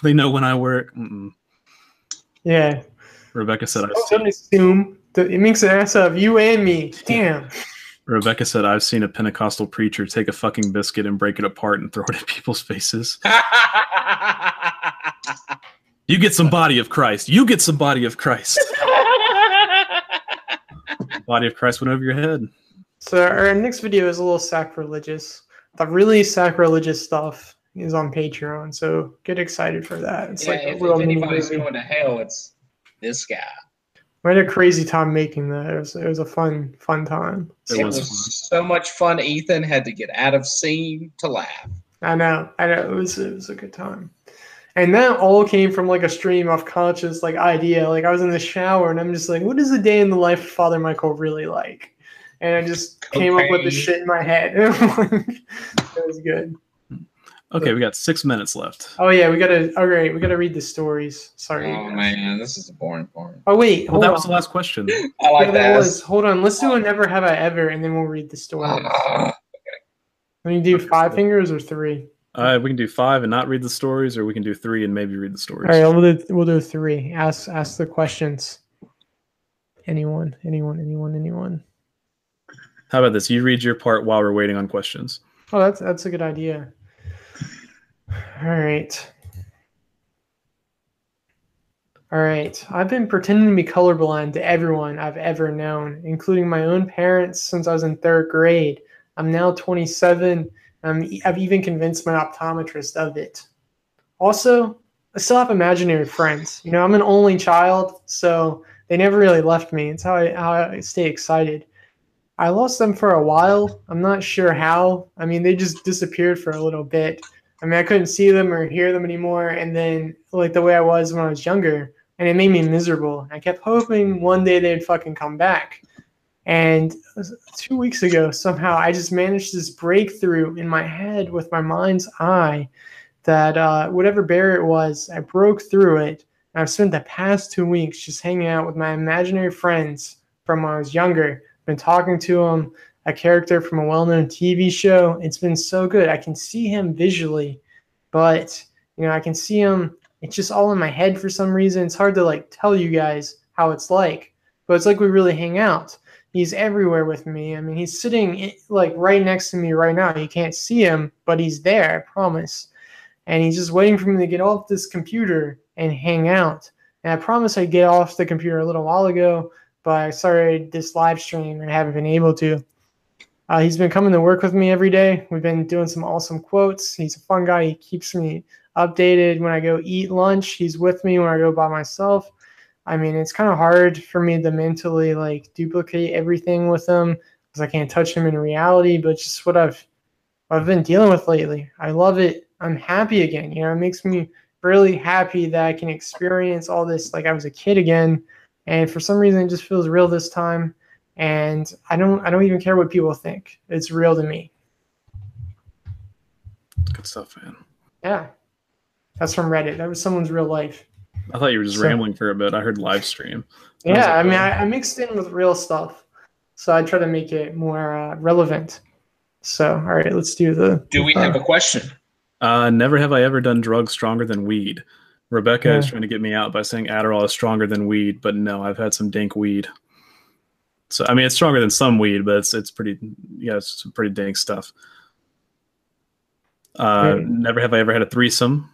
They know when I work. Mm-mm. Yeah, Rebecca said, "I don't assume that it makes an ass of you and me." Damn. Rebecca said, "I've seen a Pentecostal preacher take a fucking biscuit and break it apart and throw it at people's faces." you get some body of Christ. You get some body of Christ. body of Christ went over your head. So our next video is a little sacrilegious. The really sacrilegious stuff is on Patreon, so get excited for that. It's yeah, like if, if anybody's going to hell, it's this guy. We had a crazy time making that. It was, it was a fun, fun time. It, it was, was so much fun. Ethan had to get out of scene to laugh. I know. I know. It was it was a good time. And that all came from like a stream of conscious like idea. Like I was in the shower and I'm just like, what is a day in the life of Father Michael really like? And I just Cocaine. came up with the shit in my head. it was good. Okay, we got six minutes left. Oh yeah, we gotta. All right, we gotta read the stories. Sorry. Oh man, this is a boring part. Oh wait, well, that on. was the last question. I like yeah, that. Was. Hold on, let's do a never have I ever, and then we'll read the story. Uh, okay. Let me do five fingers or three. Uh, we can do five and not read the stories, or we can do three and maybe read the stories. All right, we'll do we'll do three. Ask ask the questions. Anyone, anyone, anyone, anyone. How about this? You read your part while we're waiting on questions. Oh, that's that's a good idea. All right. All right. I've been pretending to be colorblind to everyone I've ever known, including my own parents since I was in third grade. I'm now 27. Um, I've even convinced my optometrist of it. Also, I still have imaginary friends. You know, I'm an only child, so they never really left me. It's how I, how I stay excited. I lost them for a while. I'm not sure how. I mean, they just disappeared for a little bit. I mean, I couldn't see them or hear them anymore. And then, like the way I was when I was younger, and it made me miserable. I kept hoping one day they'd fucking come back. And two weeks ago, somehow, I just managed this breakthrough in my head with my mind's eye that uh, whatever barrier it was, I broke through it. And I've spent the past two weeks just hanging out with my imaginary friends from when I was younger. Been talking to them, a character from a well-known TV show. It's been so good. I can see him visually, but you know, I can see him. It's just all in my head for some reason. It's hard to like tell you guys how it's like, but it's like we really hang out he's everywhere with me. I mean, he's sitting like right next to me right now. You can't see him, but he's there, I promise. And he's just waiting for me to get off this computer and hang out. And I promised I'd get off the computer a little while ago, but I started this live stream and I haven't been able to. Uh, he's been coming to work with me every day. We've been doing some awesome quotes. He's a fun guy. He keeps me updated when I go eat lunch. He's with me when I go by myself. I mean, it's kind of hard for me to mentally like duplicate everything with them because I can't touch them in reality. But just what I've what I've been dealing with lately, I love it. I'm happy again. You know, it makes me really happy that I can experience all this like I was a kid again. And for some reason, it just feels real this time. And I don't I don't even care what people think. It's real to me. Good stuff, man. Yeah, that's from Reddit. That was someone's real life. I thought you were just so, rambling for a bit. I heard live stream. Yeah, I, like, I mean, I, I, mixed in with real stuff, so I try to make it more uh, relevant. So, all right, let's do the. Do we uh, have a question? Uh, never have I ever done drugs stronger than weed. Rebecca yeah. is trying to get me out by saying Adderall is stronger than weed, but no, I've had some dank weed. So I mean, it's stronger than some weed, but it's it's pretty yeah, it's some pretty dank stuff. Uh, right. Never have I ever had a threesome.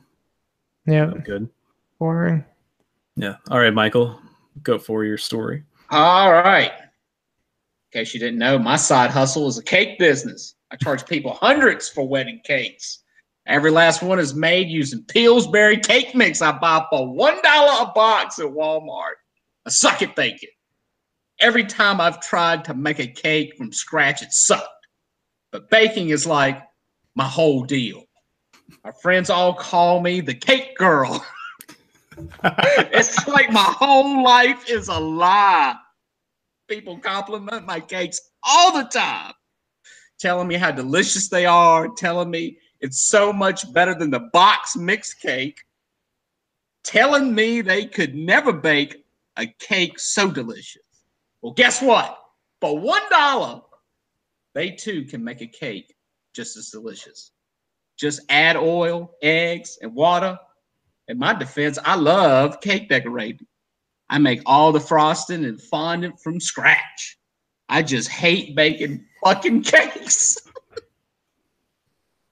Yeah, good boring. Yeah. All right, Michael, go for your story. All right. In case you didn't know, my side hustle is a cake business. I charge people hundreds for wedding cakes. Every last one is made using Pillsbury cake mix I buy for one dollar a box at Walmart. I suck at baking. Every time I've tried to make a cake from scratch, it sucked. But baking is like my whole deal. My friends all call me the cake girl. it's like my whole life is a lie. People compliment my cakes all the time, telling me how delicious they are, telling me it's so much better than the box mixed cake, telling me they could never bake a cake so delicious. Well, guess what? For one dollar, they too can make a cake just as delicious. Just add oil, eggs, and water in my defense, I love cake decorating. I make all the frosting and fondant from scratch. I just hate baking fucking cakes.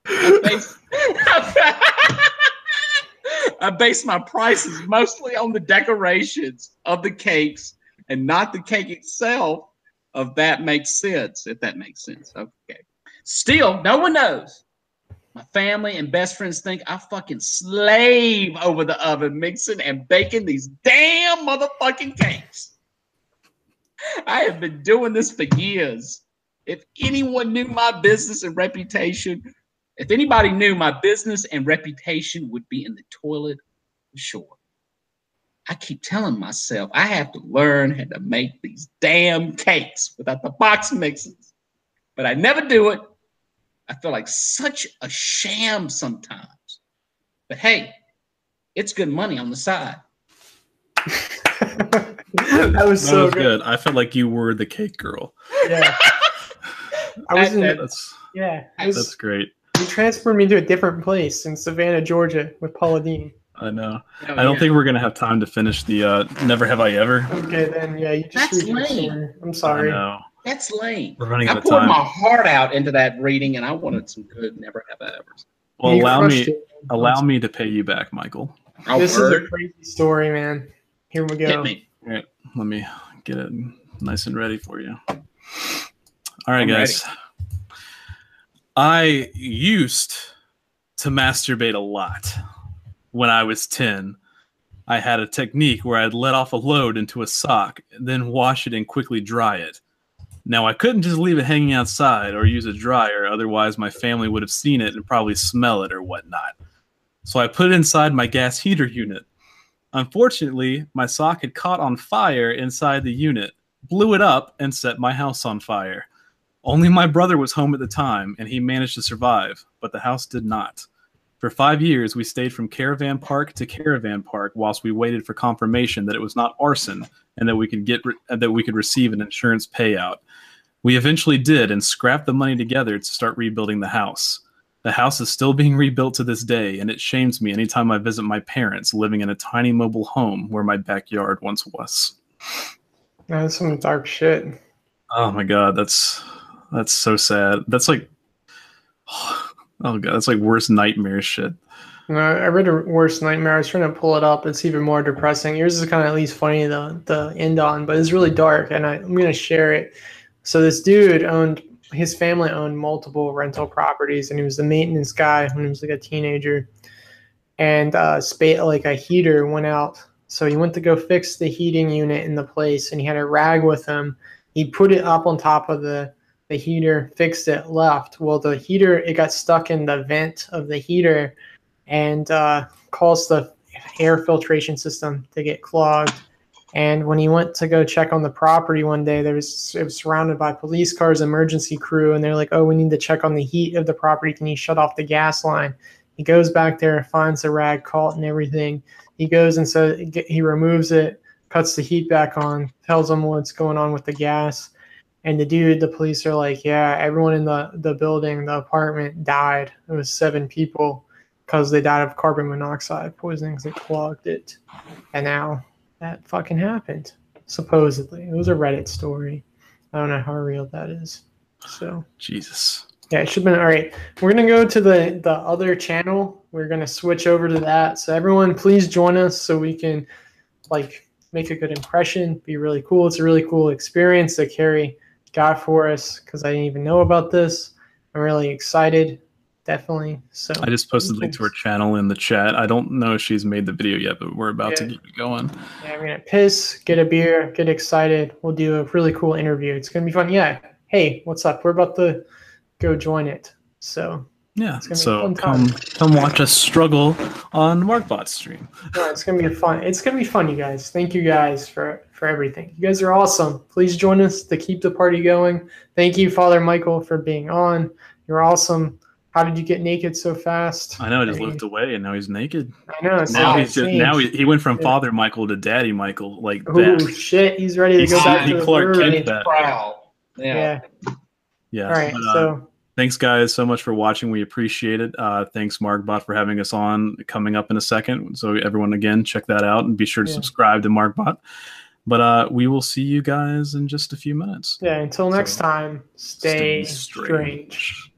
I, base, I base my prices mostly on the decorations of the cakes and not the cake itself. If that makes sense, if that makes sense. Okay. Still, no one knows my family and best friends think I fucking slave over the oven mixing and baking these damn motherfucking cakes. I have been doing this for years. If anyone knew my business and reputation, if anybody knew my business and reputation would be in the toilet for sure. I keep telling myself I have to learn how to make these damn cakes without the box mixes, but I never do it I feel like such a sham sometimes. But hey, it's good money on the side. that was that so was good. good. I felt like you were the cake girl. Yeah. I was in, that's, yeah. Was, that's great. You transferred me to a different place in Savannah, Georgia, with Paula Deen. I know. Oh, I don't yeah. think we're gonna have time to finish the uh, Never Have I Ever. Okay, then yeah, you just That's read lame. I'm I sorry. know. that's lame. We're running I out of poured time. my heart out into that reading, and I wanted some good never have I ever. Well, You allow me it. allow me to pay you back, Michael. Oh, This word. is a crazy story, man. Here we Hit go. me. Let me get it nice and ready for you. All right, I'm guys. I used to masturbate a lot when I was 10. I had a technique where I'd let off a load into a sock, then wash it and quickly dry it. Now, I couldn't just leave it hanging outside or use a dryer, otherwise, my family would have seen it and probably smell it or whatnot. So I put it inside my gas heater unit. Unfortunately, my sock had caught on fire inside the unit, blew it up, and set my house on fire. Only my brother was home at the time, and he managed to survive, but the house did not. For five years, we stayed from caravan park to caravan park whilst we waited for confirmation that it was not arson and that we could get re- that we could receive an insurance payout. We eventually did and scrapped the money together to start rebuilding the house. The house is still being rebuilt to this day, and it shames me anytime I visit my parents living in a tiny mobile home where my backyard once was. That's some dark shit. Oh my god, that's that's so sad. That's like oh god, that's like worst nightmare shit. I read a worst nightmare. I was trying to pull it up. It's even more depressing. Yours is kind of at least funny the to end on, but it's really dark, and I, I'm gonna share it. So this dude owned his family owned multiple rental properties, and he was the maintenance guy when he was like a teenager. And uh, spa- like a heater went out, so he went to go fix the heating unit in the place, and he had a rag with him. He put it up on top of the the heater, fixed it, left. Well, the heater it got stuck in the vent of the heater and uh, caused the air filtration system to get clogged. And when he went to go check on the property one day, there was it was surrounded by police cars, emergency crew, and they're like, "Oh, we need to check on the heat of the property. Can you shut off the gas line?" He goes back there, finds the rag caught and everything. He goes and so he removes it, cuts the heat back on, tells them what's going on with the gas. And the dude, the police are like, "Yeah, everyone in the the building, the apartment died. It was seven people." because they died of carbon monoxide poisoning because it clogged it. And now that fucking happened. Supposedly. It was a Reddit story. I don't know how real that is. So Jesus. yeah, it should have been all right. We're gonna go to the the other channel. We're gonna switch over to that. So everyone please join us so we can like make a good impression, be really cool. It's a really cool experience that Carrie got for us because I didn't even know about this. I'm really excited. Definitely. So I just posted a link to her channel in the chat. I don't know if she's made the video yet, but we're about to get it going. Yeah, I'm gonna piss, get a beer, get excited. We'll do a really cool interview. It's gonna be fun. Yeah. Hey, what's up? We're about to go join it. So Yeah. gonna be So fun come come watch us struggle on Markbot's stream. no, it's gonna be fun. It's gonna be fun, you guys. Thank you guys for for everything. You guys are awesome. Please join us to keep the party going. Thank you, Father Michael, for being on. You're awesome. How did you get naked so fast? I know I just Hey. looked away and now he's naked. I know. It's Now he's just now he, he went from Yeah. Father Michael to Daddy Michael like Oh that. shit! He's ready to He's- go back he to Clark word. Kent that. Proud. Yeah. Yeah. Yeah. All right. but, uh, So thanks guys so much for watching we appreciate it uh, thanks markbot for having us on coming up in a second so everyone again check that out and be sure to Yeah. subscribe to markbot but uh, we will see you guys in just a few minutes yeah. Until next So, time, stay, stay strange. strange.